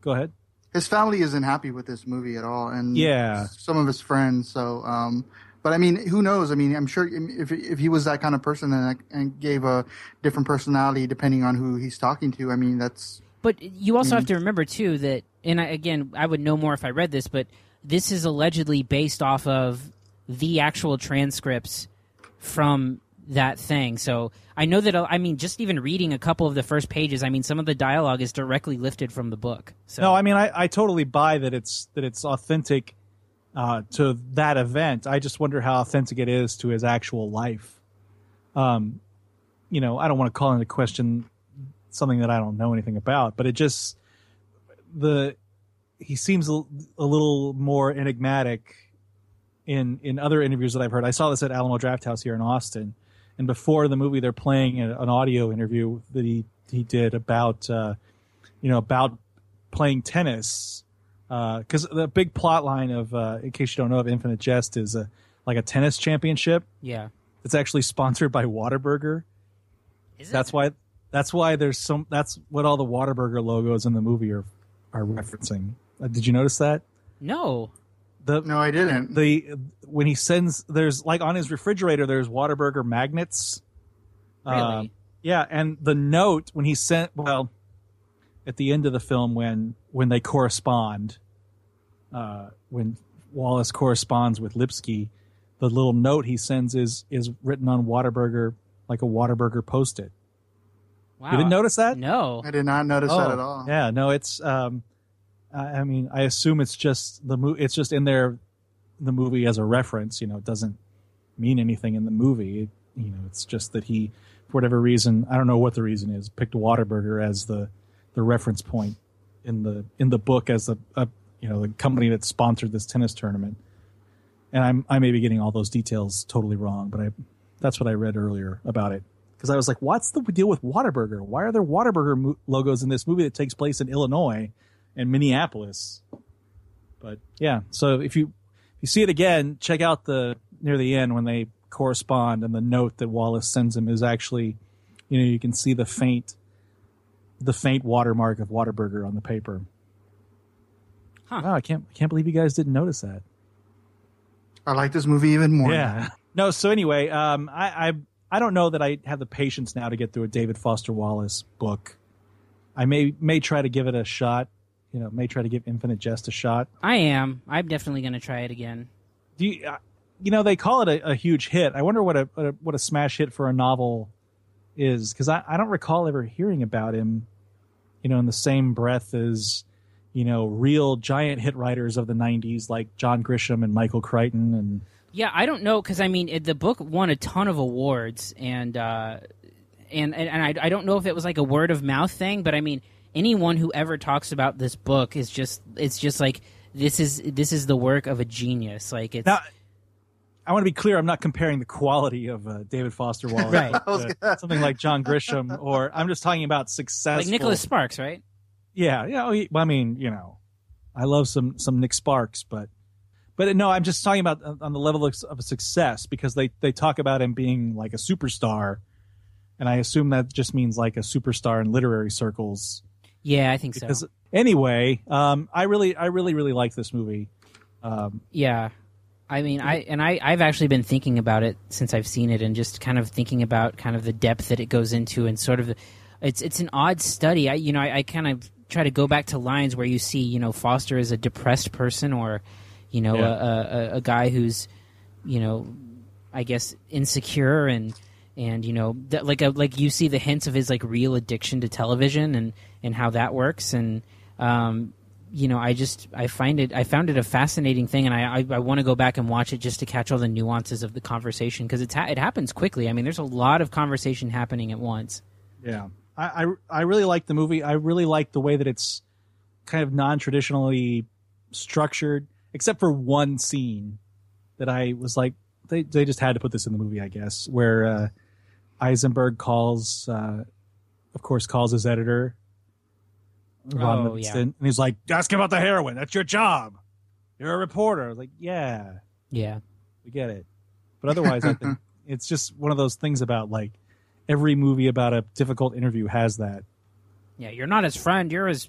go ahead. his family isn't happy with this movie at all, and Yeah. some of his friends. So, um, but I mean, who knows? I mean, I'm sure if if he was that kind of person and, and gave a different personality depending on who he's talking to, I mean, that's But you also Mm. have to remember too that, and I, again, I would know more if I read this, but this is allegedly based off of the actual transcripts from that thing. So I know that. I mean, just even reading a couple of the first pages, I mean, some of the dialogue is directly lifted from the book. So No, I mean I, I totally buy that it's that it's authentic uh, to that event. I just wonder how authentic it is to his actual life. Um, you know, I don't want to call into question something that I don't know anything about, but it just the he seems a, a little more enigmatic in in other interviews that I've heard. I saw this at Alamo Drafthouse here in Austin, and before the movie, they're playing a, an audio interview that he he did about uh, you know about playing tennis because the big plot line of uh, in case you don't know of Infinite Jest is a like a tennis championship. yeah, It's actually sponsored by Whataburger. Is it? That's why that's why there's some that's what all the Whataburger logos in the movie are are referencing. Uh, did you notice that? no, The no, I didn't. the when he sends there's like on his refrigerator there's Whataburger magnets. Really? Um, yeah, and the note when he sent well at the end of the film when when they correspond, uh, when Wallace corresponds with Lipsky, the little note he sends is is written on Whataburger like a Whataburger post-it. wow, You didn't notice that? No, I did not notice that at all. Oh, Yeah, no, it's. Um, I mean, I assume it's just the mo- It's just in there, the movie as a reference. You know, it doesn't mean anything in the movie. It, you know, it's just that he, for whatever reason, I don't know what the reason is, picked Whataburger as the the reference point in the in the book as a, a you know the company that sponsored this tennis tournament. And I'm I may be getting all those details totally wrong, but I that's what I read earlier about it because I was like, what's the deal with Whataburger? Why are there Whataburger mo- logos in this movie that takes place in Illinois and Minneapolis? But yeah, so if you if you see it again, check out the near the end when they correspond and the note that Wallace sends him is actually, you know, you can see the faint the faint watermark of Whataburger on the paper. Huh. Wow, I can't I can't believe you guys didn't notice that. I like this movie even more. Yeah. No. So anyway, um, I, I I don't know that I have the patience now to get through a David Foster Wallace book. I may may try to give it a shot. You know, may try to give Infinite Jest a shot. I am. I'm definitely going to try it again. Do you, uh, you know they call it a, a huge hit? I wonder what a, a what a smash hit for a novel is because I, I don't recall ever hearing about him. You know, in the same breath as you know real giant hit writers of the '90s like John Grisham and Michael Crichton and Yeah, I don't know because I mean it, the book won a ton of awards, and uh, and and, and I, I don't know if it was like a word of mouth thing, but I mean anyone who ever talks about this book is just it's just like this is this is the work of a genius. Like it's Now, I want to be clear. I'm not comparing the quality of uh, David Foster Wallace Right. to something like John Grisham, or I'm just talking about success. like Nicholas Sparks, right? Yeah, yeah. oh, he- Well, I mean, you know, I love some some Nick Sparks, but but no, I'm just talking about uh, on the level of, of success because they they talk about him being like a superstar, and I assume that just means like a superstar in literary circles. Yeah, I think so. Anyway, um, I really I really really like this movie. Um, Yeah. I mean, I and I I've actually been thinking about it since I've seen it, and just kind of thinking about kind of the depth that it goes into, and sort of, it's it's an odd study. I you know I, I kind of try to go back to lines where you see you know Foster is a depressed person, or you know Yeah. a, a a guy who's you know I guess insecure and and you know that like a, like you see the hints of his like real addiction to television and and how that works. And um you know I just I find it I found it a fascinating thing. And I I, I want to go back and watch it just to catch all the nuances of the conversation because it's ha- it happens quickly. I mean there's a lot of conversation happening at once. Yeah, I, I I really like the movie. I really like the way that it's kind of non-traditionally structured, except for one scene that I was like, they they just had to put this in the movie, I guess, where uh, Eisenberg calls, uh, of course, calls his editor, Ron Oh, Livingston, yeah. and he's like, "Ask him about the heroin. That's your job. You're a reporter." Like, "Yeah, yeah we get it. But otherwise, I think it's just one of those things about like every movie about a difficult interview has that. yeah you're not his friend you're his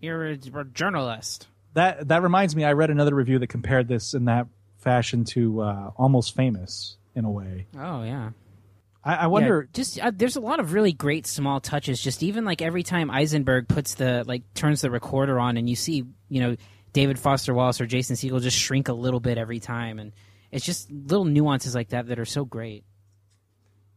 You're a journalist. That that reminds me. I read another review that compared this in that fashion to uh, Almost Famous in a way. Oh yeah. I, I wonder. Yeah, just uh, there's a lot of really great small touches. Just even like every time Eisenberg puts the like turns the recorder on, and you see you know David Foster Wallace or Jason Segel just shrink a little bit every time, and it's just little nuances like that that are so great.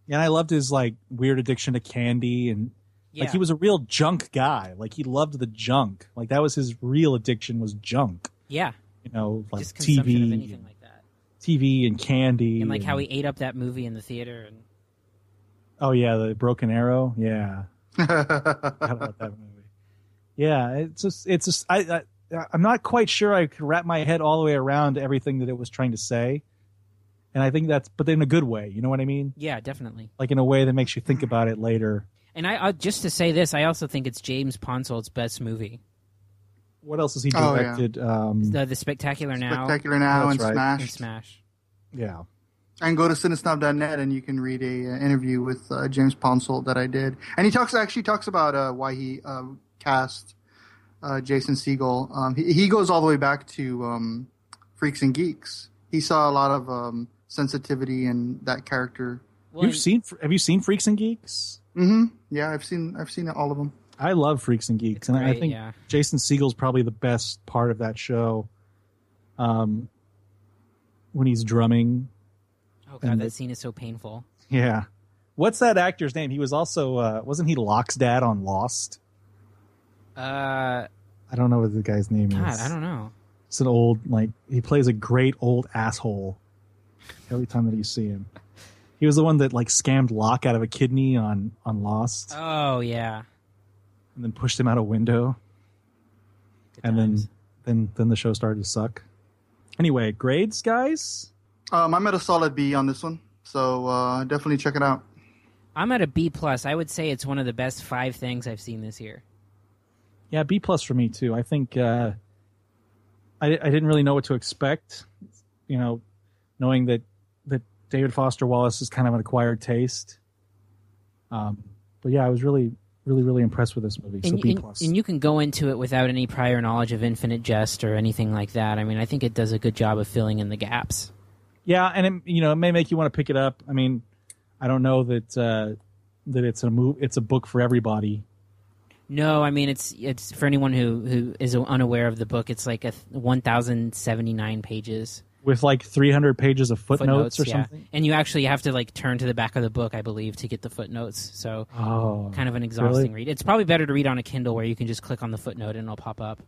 Yeah, and I loved his like weird addiction to candy and Yeah. like he was a real junk guy. Like he loved the junk. Like that was his real addiction was junk. Yeah, You know, like just TV, like that, TV and candy, and like how he ate up that movie in the theater, and Oh yeah, the Broken Arrow. Yeah, Forgot about that movie. Yeah, it's just it's just I, I I'm not quite sure I could wrap my head all the way around everything that it was trying to say, and I think that's but in a good way. You know what I mean? yeah, definitely. Like in a way that makes you think about it later. And I uh, just to say this, I also think it's James Ponsoldt's best movie, What else has he Oh, yeah. directed? um, the, the Spectacular Now Spectacular Now That's and right. Smash. and Smash. yeah. And go to cinesnob.net and you can read a uh, interview with uh, James Ponsoldt that I did, and he talks actually talks about uh, why he um, cast uh, Jason Segel. Um, he, he goes all the way back to um, Freaks and Geeks. He saw a lot of um, sensitivity in that character. Well, You've and- seen? Have you seen Freaks and Geeks? hmm Yeah, I've seen I've seen all of them. I love Freaks and Geeks, It's and I think yeah. Jason Segel's probably the best part of that show. Um, when he's drumming, oh god, and that the- scene is so painful. yeah. What's that actor's name? He was also uh, wasn't he Locke's dad on Lost? Uh, I don't know what the guy's name God, is. I don't know. It's an old like he plays a great old asshole every time that you see him. He was the one that like scammed Locke out of a kidney on on Lost, Oh yeah, and then pushed him out a window. Good and then then then the show started to suck. Anyway, grades, guys. Um, I'm at a solid B on this one, so uh, definitely check it out. I'm at a B plus. I would say it's one of the best five things I've seen this year. Yeah, B plus for me too. I think uh, I I didn't really know what to expect. You know, knowing that that David Foster Wallace is kind of an acquired taste. Um, but yeah, I was really really really impressed with this movie. So And, B and- plus. and you can go into it without any prior knowledge of Infinite Jest or anything like that. I mean, I think it does a good job of filling in the gaps. Yeah, and it, you know it may make you want to pick it up. I mean, I don't know that uh, that it's a move. It's a book for everybody. No, I mean it's it's for anyone who who is unaware of the book. It's like a one thousand seventy nine pages With like 300 pages of footnotes, or yeah. something. and you actually have to like turn to the back of the book, I believe, to get the footnotes. So Oh, kind of an exhausting really? read. It's probably better to read on a Kindle where you can just click on the footnote and it'll pop up.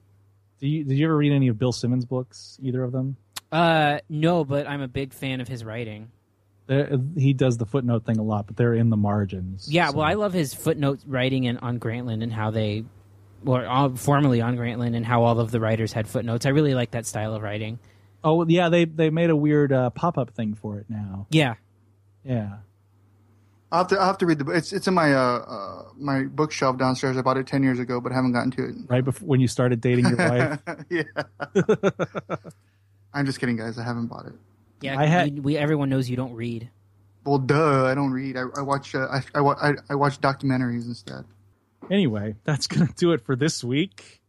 Do you, did you ever read any of Bill Simmons' books? Either of them? Uh, no, but I'm a big fan of his writing. They're- he does the footnote thing a lot, but they're in the margins. Yeah, so- well, I love his footnote writing and on Grantland and how they, or uh, formerly on Grantland and how all of the writers had footnotes. I really like that style of writing. Oh yeah, they they made a weird uh, pop up thing for it now. Yeah, Yeah. I have to I have to read the book. It's it's in my uh, uh my bookshelf downstairs. I bought it ten years ago, but haven't gotten to it. Right before when you started dating your wife. yeah. I'm just kidding, guys. I haven't bought it. yeah. I had- we, we everyone knows you don't read. Well, duh. I don't read. I, I watch. Uh, I, I, I I watch documentaries instead. anyway, that's gonna do it for this week.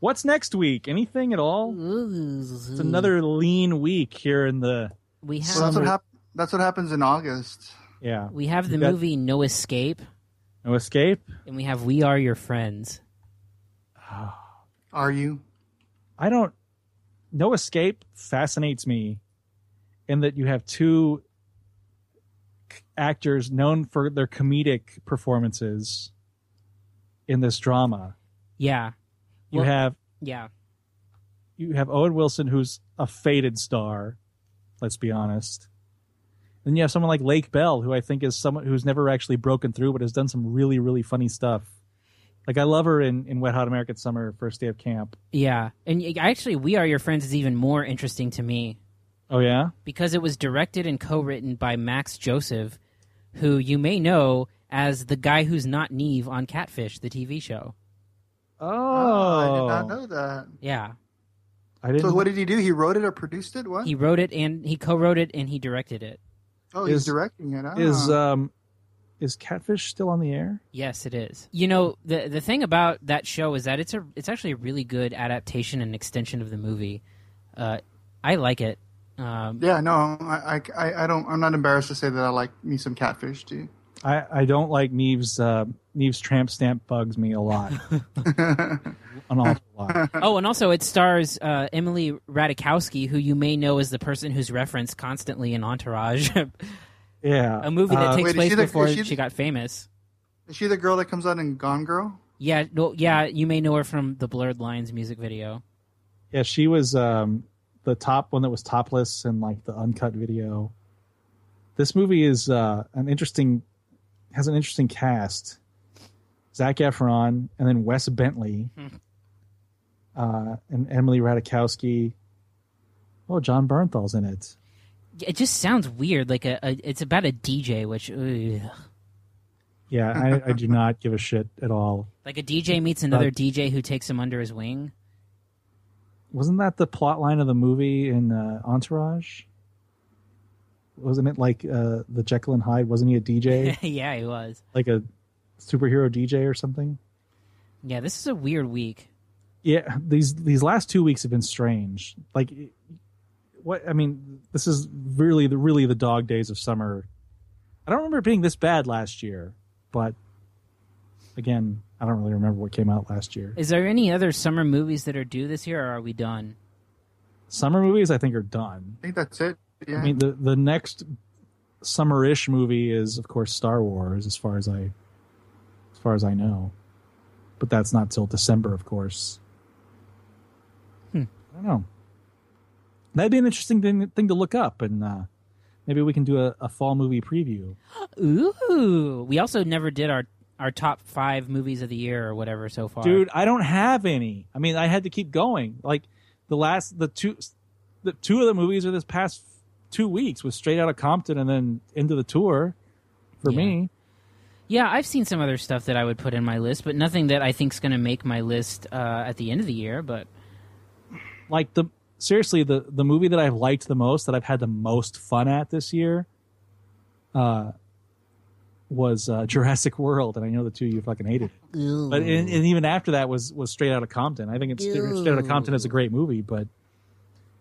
What's next week? Anything at all? It's another lean week here in the We have So that's what hap- That's what happens in August. yeah. we have the got- movie No Escape, No escape. and we have We Are Your Friends. Are you? I don't. No escape fascinates me, in that you have two actors known for their comedic performances in this drama. Yeah, You Well- have yeah, you have Owen Wilson, who's a faded star. Let's be honest. Then you have someone like Lake Bell, who I think is someone who's never actually broken through, but has done some really, really funny stuff. Like I love her in, in Wet Hot American Summer, First Day of Camp. yeah. And actually, We Are Your Friends is even more interesting to me Oh yeah, because it was directed and co-written by Max Joseph, who you may know as the guy who's not Nev on Catfish, the TV show. Oh, I did not know that. Yeah, I didn't. So what did he do? He wrote it or produced it? What? he wrote it and he co-wrote it and he directed it. oh, he's directing it. Ah. is um is Catfish still on the air? Yes, it is. You know, the the thing about that show is that it's a it's actually a really good adaptation and extension of the movie. Uh, I like it. Um, Yeah, no, I, I, I- I don't. I'm not embarrassed to say that I like me some catfish too. I, I don't like Nev's uh, Nev's tramp stamp bugs me a lot. An awful lot. oh, and also it stars uh, Emily Ratajkowski, who you may know as the person who's referenced constantly in Entourage, Yeah. a movie that Uh, takes Wait, is place she the- before is she, she- got famous. Is she the girl that comes out in Gone Girl? Yeah, no, yeah, you may know her from the Blurred Lines music video. Yeah, she was um, the top one that was topless in like the uncut video. This movie is uh, an interesting has an interesting cast. Zac Efron and then Wes Bentley, uh, and Emily Ratajkowski. Oh, Jon Bernthal's in it. It just sounds weird. Like a, a it's about a DJ, which ugh. Yeah, I, I do not give a shit at all. like a DJ meets another DJ who takes him under his wing. Wasn't that the plot line of the movie in uh, Entourage? Wasn't it like uh, the Jekyll and Hyde? Wasn't he a DJ, yeah, he was. like a superhero DJ or something? Yeah, this is a weird week. Yeah, these these last two weeks have been strange. Like, what I mean, this is really the really the dog days of summer. I don't remember it being this bad last year, but again, I don't really remember what came out last year. Is there any other summer movies that are due this year, or are we done? Summer movies, I think, are done. I think that's it. Yeah. I mean, the the next summer-ish movie is, of course, Star Wars, as far as I as far as I know, but that's not till December, of course. Hmm. I don't know. That'd be an interesting thing, thing to look up, and uh, maybe we can do a, a fall movie preview. Ooh, we also never did our our top five movies of the year or whatever so far. Dude, I don't have any. I mean, I had to keep going. Like the last, the two, the two of the movies are this past two weeks was straight out of Compton and then into the tour for Yeah. me. yeah, I've seen some other stuff that I would put in my list, but nothing that I think's going to make my list uh, at the end of the year. But like the seriously the the movie that I've liked the most that I've had the most fun at this year uh was uh, Jurassic World and I know the two of you fucking hated it. But and, and even after that was was Straight Outta Compton. I think it's Straight Outta Compton is a great movie, but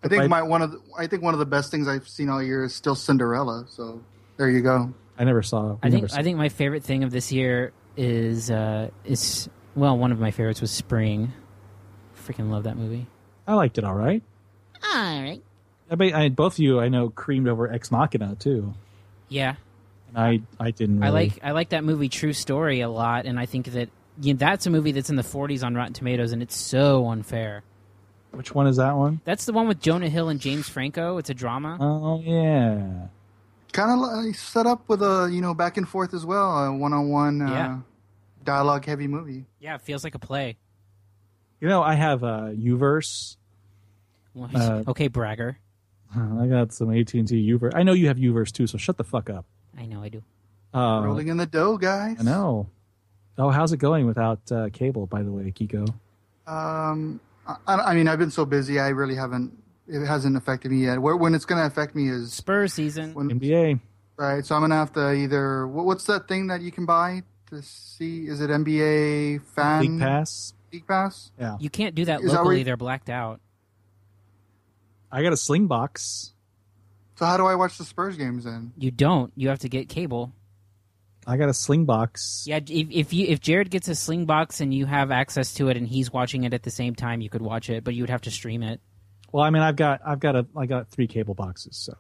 I think I- my one of the, I think one of the best things I've seen all year is still Cinderella. So there you go. I never saw. I think never saw- I think my favorite thing of this year is uh, is well, one of my favorites was Spring. Freaking love that movie. I liked it all right. All right. I mean, I both of you I know creamed over Ex Machina too. Yeah, And I I didn't. Really. I like I like that movie True Story a lot, and I think that you know, that's a movie that's in the 40s on Rotten Tomatoes, and it's so unfair. which one is that one? That's the one with Jonah Hill and James Franco. It's a drama. Oh yeah. Kind of like set up with a you know back and forth as well, a one on one Yeah. dialogue heavy movie. yeah, it feels like a play. You know I have uh, Uverse. Well, Uh, okay, bragger. I got some AT and T Uverse. I know you have Uverse too, so shut the fuck up. I know I do. Uh, Rolling in the dough, guys. I know. Oh, how's it going without uh, cable? By the way, Kiko. Um, I, I mean, I've been so busy, I really haven't. It hasn't affected me yet. Where, when it's going to affect me is Spurs season. when NBA. right. So I'm going to have to either. What, what's that thing that you can buy to see? Is it NBA fan League Pass. League Pass? Yeah, You can't do that Is that locally; you- they're blacked out. I got a Sling box. So how do I watch the Spurs games then? You don't. You have to get cable. I got a Sling box. Yeah, if, if you if Jared gets a sling box and you have access to it and he's watching it at the same time, you could watch it, but you would have to stream it. Well, I mean, I've got I've got a I got three cable boxes. So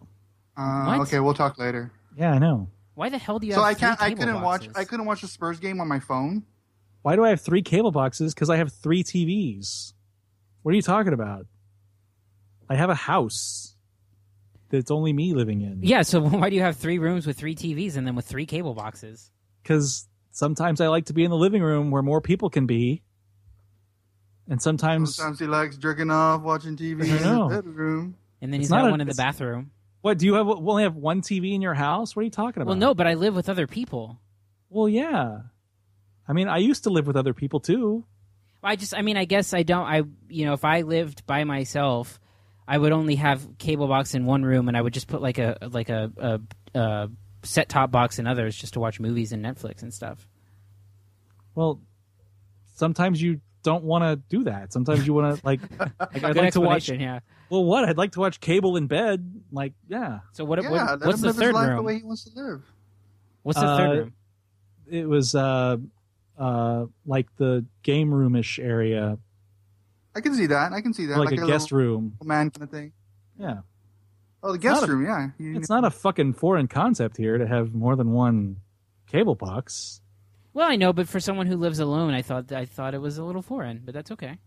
Uh, Okay, we'll talk later. yeah, I know. Why the hell do you have So have I can't. three I couldn't watch. I couldn't watch the Spurs game on my phone. Why do I have three cable boxes? Because I have three TVs. What are you talking about? I have a house that's only me living in. Yeah, so why do you have three rooms with three TVs and then with three cable boxes? because sometimes I like to be in the living room where more people can be, and sometimes Sometimes he likes jerking off, watching TV in know. the bedroom. And then It's he's not got a- one in the it's- bathroom. what do you have? We'll only have one TV in your house. What are you talking about? Well, no, but I live with other people. Well, yeah. I mean, I used to live with other people too. I just, I mean, I guess I don't. I, you know, if I lived by myself, I would only have cable box in one room, and I would just put like a like a, a, a set top box in others just to watch movies and Netflix and stuff. Well, sometimes you don't want to do that. Sometimes you want to like. like I'd like to watch. explanation, yeah. Well, what? I'd like to watch cable in bed. Like, yeah. So what? yeah, what let what's him the live his third life the room? way he wants to live. What's the Uh, third room? It was uh, uh, like the game roomish area, I can see that. I can see that. like, a, guest little room. man kind of thing. Yeah. Oh, the guest not a- room. Yeah. You- It's not a fucking foreign concept here to have more than one cable box. Well, I know, but for someone who lives alone, I thought I thought it was a little foreign, but that's okay.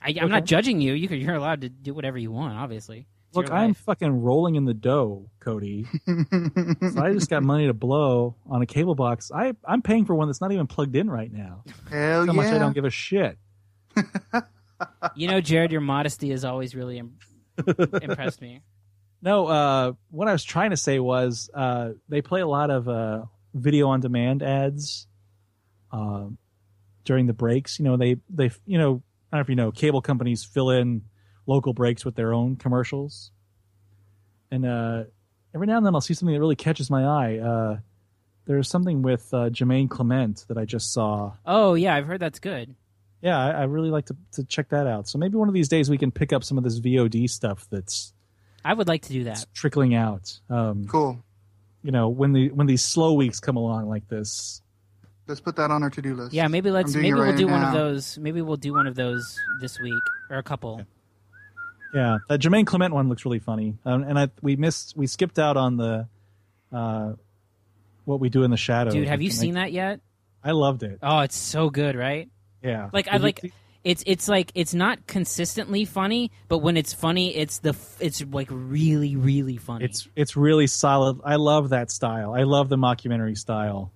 I, I'm not judging you. You you're allowed to do whatever you want. Obviously, It's Look, I'm fucking rolling in the dough, Cody. so I just got money to blow on a cable box. I I'm paying for one that's not even plugged in right now. Hell How much I don't give a shit. You know, Jared, your modesty has always really Im- impressed me. No, uh, what I was trying to say was uh, they play a lot of uh, video on demand ads uh, during the breaks. You know, they they you know I don't know if you know cable companies fill in local breaks with their own commercials, and uh, every now and then I'll see something that really catches my eye. Uh, there's something with uh, Jemaine Clement that I just saw. Oh yeah, I've heard that's good. Yeah, I, I really like to, to check that out. So maybe one of these days we can pick up some of this VOD stuff that's I would like to do that. trickling out. Um, Cool. you know when the when these slow weeks come along like this Let's put that on our to-do list. Yeah, maybe let's maybe it we'll right do one of those. Maybe we'll do one of those this week or a couple. yeah that jemaine clement one looks really funny um, and i we missed we skipped out on the uh what we do in the shadows Dude, have you And I- seen that yet? i loved it Oh, it's so good, right? Yeah Like I Did you like it's it's like it's not consistently funny, but when it's funny, it's the it's like really really funny. it's it's really solid i love that style i love the mockumentary style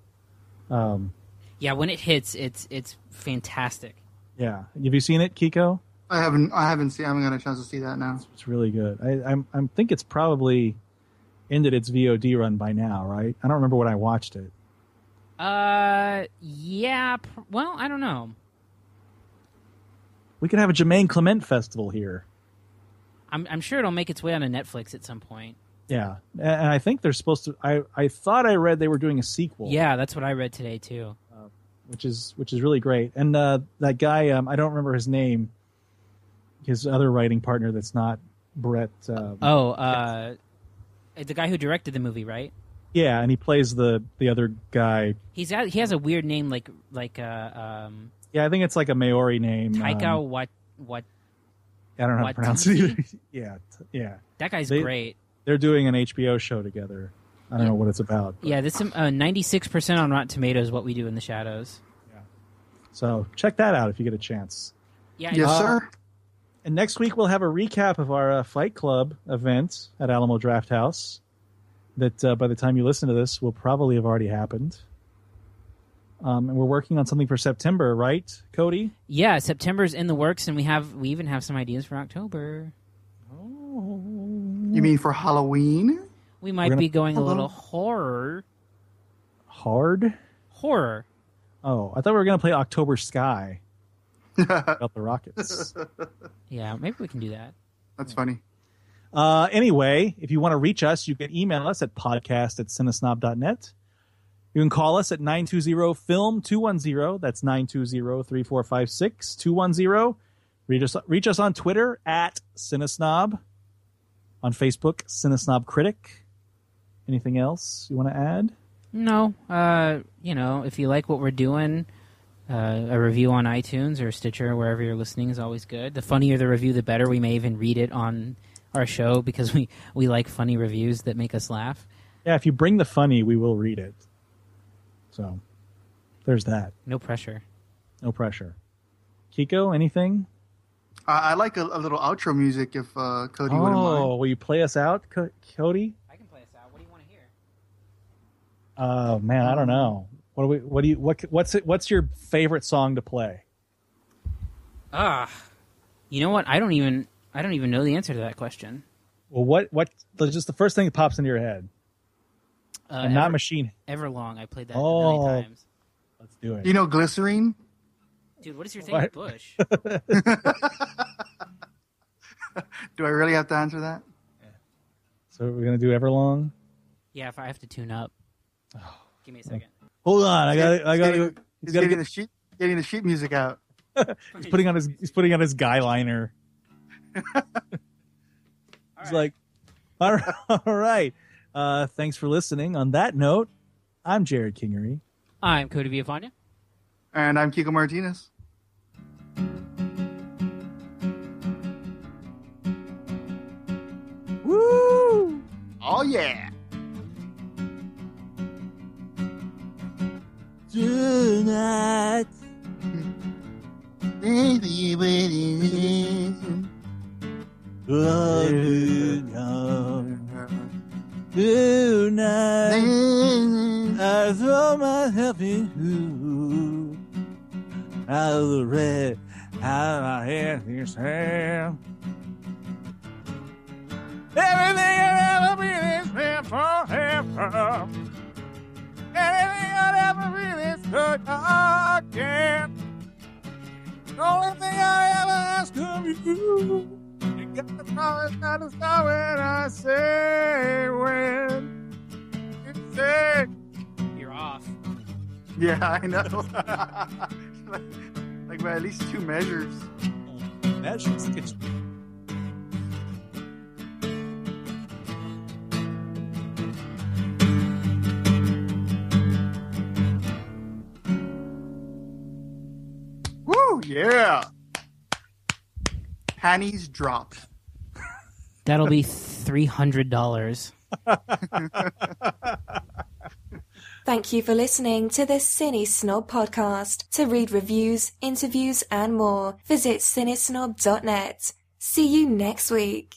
um yeah, when it hits, it's it's fantastic. yeah have you seen it kiko I haven't. I haven't seen. I haven't got a chance to see that now. it's really good i i'm i think it's probably ended its vod run by now right i don't remember when i watched it Uh, yeah. pr- Well, I don't know. We could have a jemaine clement festival here I'm I'm sure it'll make its way onto Netflix at some point. Yeah, and I think they're supposed to. I I thought I read they were doing a sequel. Yeah, that's what I read today too. which is which is really great. And uh, that guy, um, I don't remember his name. His other writing partner that's not Brett. Um, Oh, uh, the guy who directed the movie, right? yeah, and he plays the the other guy. He's got, he has a weird name like like uh um Yeah, I think it's like a Maori name. Taika um, what what I don't know how to pronounce it. either. yeah, t- yeah. that guy's They- great. They're doing an HBO show together. I don't know what it's about. but- Yeah, this uh ninety six percent on Rotten Tomatoes. What we do in the shadows. Yeah. So check that out if you get a chance. Yeah, Yes, Uh, sir. And next week we'll have a recap of our uh, Fight Club event at Alamo Drafthouse. That uh, by the time you listen to this will probably have already happened. Um, and we're working on something for September, right, Cody? yeah. September's in the works, and we have we even have some ideas for October. Oh. You mean for Halloween? We might gonna- be going a little horror Hard. horror. Oh, I thought we were going to play October Sky about the Rockets. Yeah, maybe we can do that. That's funny. Uh, anyway, if you want to reach us, you can email us at podcast at cinesnob.net. You can call us at 920-FILM-210. That's 920-3456-210. Reach us, reach us on Twitter at Cinesnob. On Facebook, Cinesnob Critic. Anything else you want to add? No, uh, you know, if you like what we're doing, uh, a review on iTunes or Stitcher, wherever you're listening, is always good. The funnier the review, the better. We may even read it on our show because we we like funny reviews that make us laugh. Yeah, if you bring the funny, we will read it. So, there's that. No pressure. No pressure. Kiko, anything? I, I like a, a little outro music if uh, Cody wouldn't mind. Oh, will you play us out, Co- Cody? I can play us out. What do you want to hear? Oh man, I don't know. What do we? What do you? What? What's it? What's your favorite song to play? Ah, you know what? I don't even I don't even know the answer to that question. Well, what? What? Just the first thing that pops into your head, Uh, and not Ever- Machine. Everlong. I played that Oh. many times. Let's do it. You know Glycerine? Dude, what is your thing with Bush? Do I really have to answer that? so we're gonna do Everlong. yeah, if I have to tune up. Give me a second. Hold on, I got I got getting, to he's gotta getting get- the sheet getting the sheet music out. He's putting on his he's putting on his guy liner. he's like, all right, all right. Uh, thanks for listening. On that note, I'm Jared Kingery. I'm Cody Villafana. And I'm Kiko Martinez. Woo! Oh yeah. Tonight. Tonight, I throw myself in you. Out of the red, out of my head, this hand. Everything I ever been is meant for heaven. Anything I ever been is good again. The only thing I ever ask of you. You got to promise not to stop when I say when. You say. You're off. Yeah, I know. like, like by at least two measures. Measures. Look at you. Woo! Yeah. Panties dropped. That'll be three hundred dollars. Thank you for listening to the Cine Snob podcast. To read reviews, interviews, and more, visit cinesnob.net. See you next week.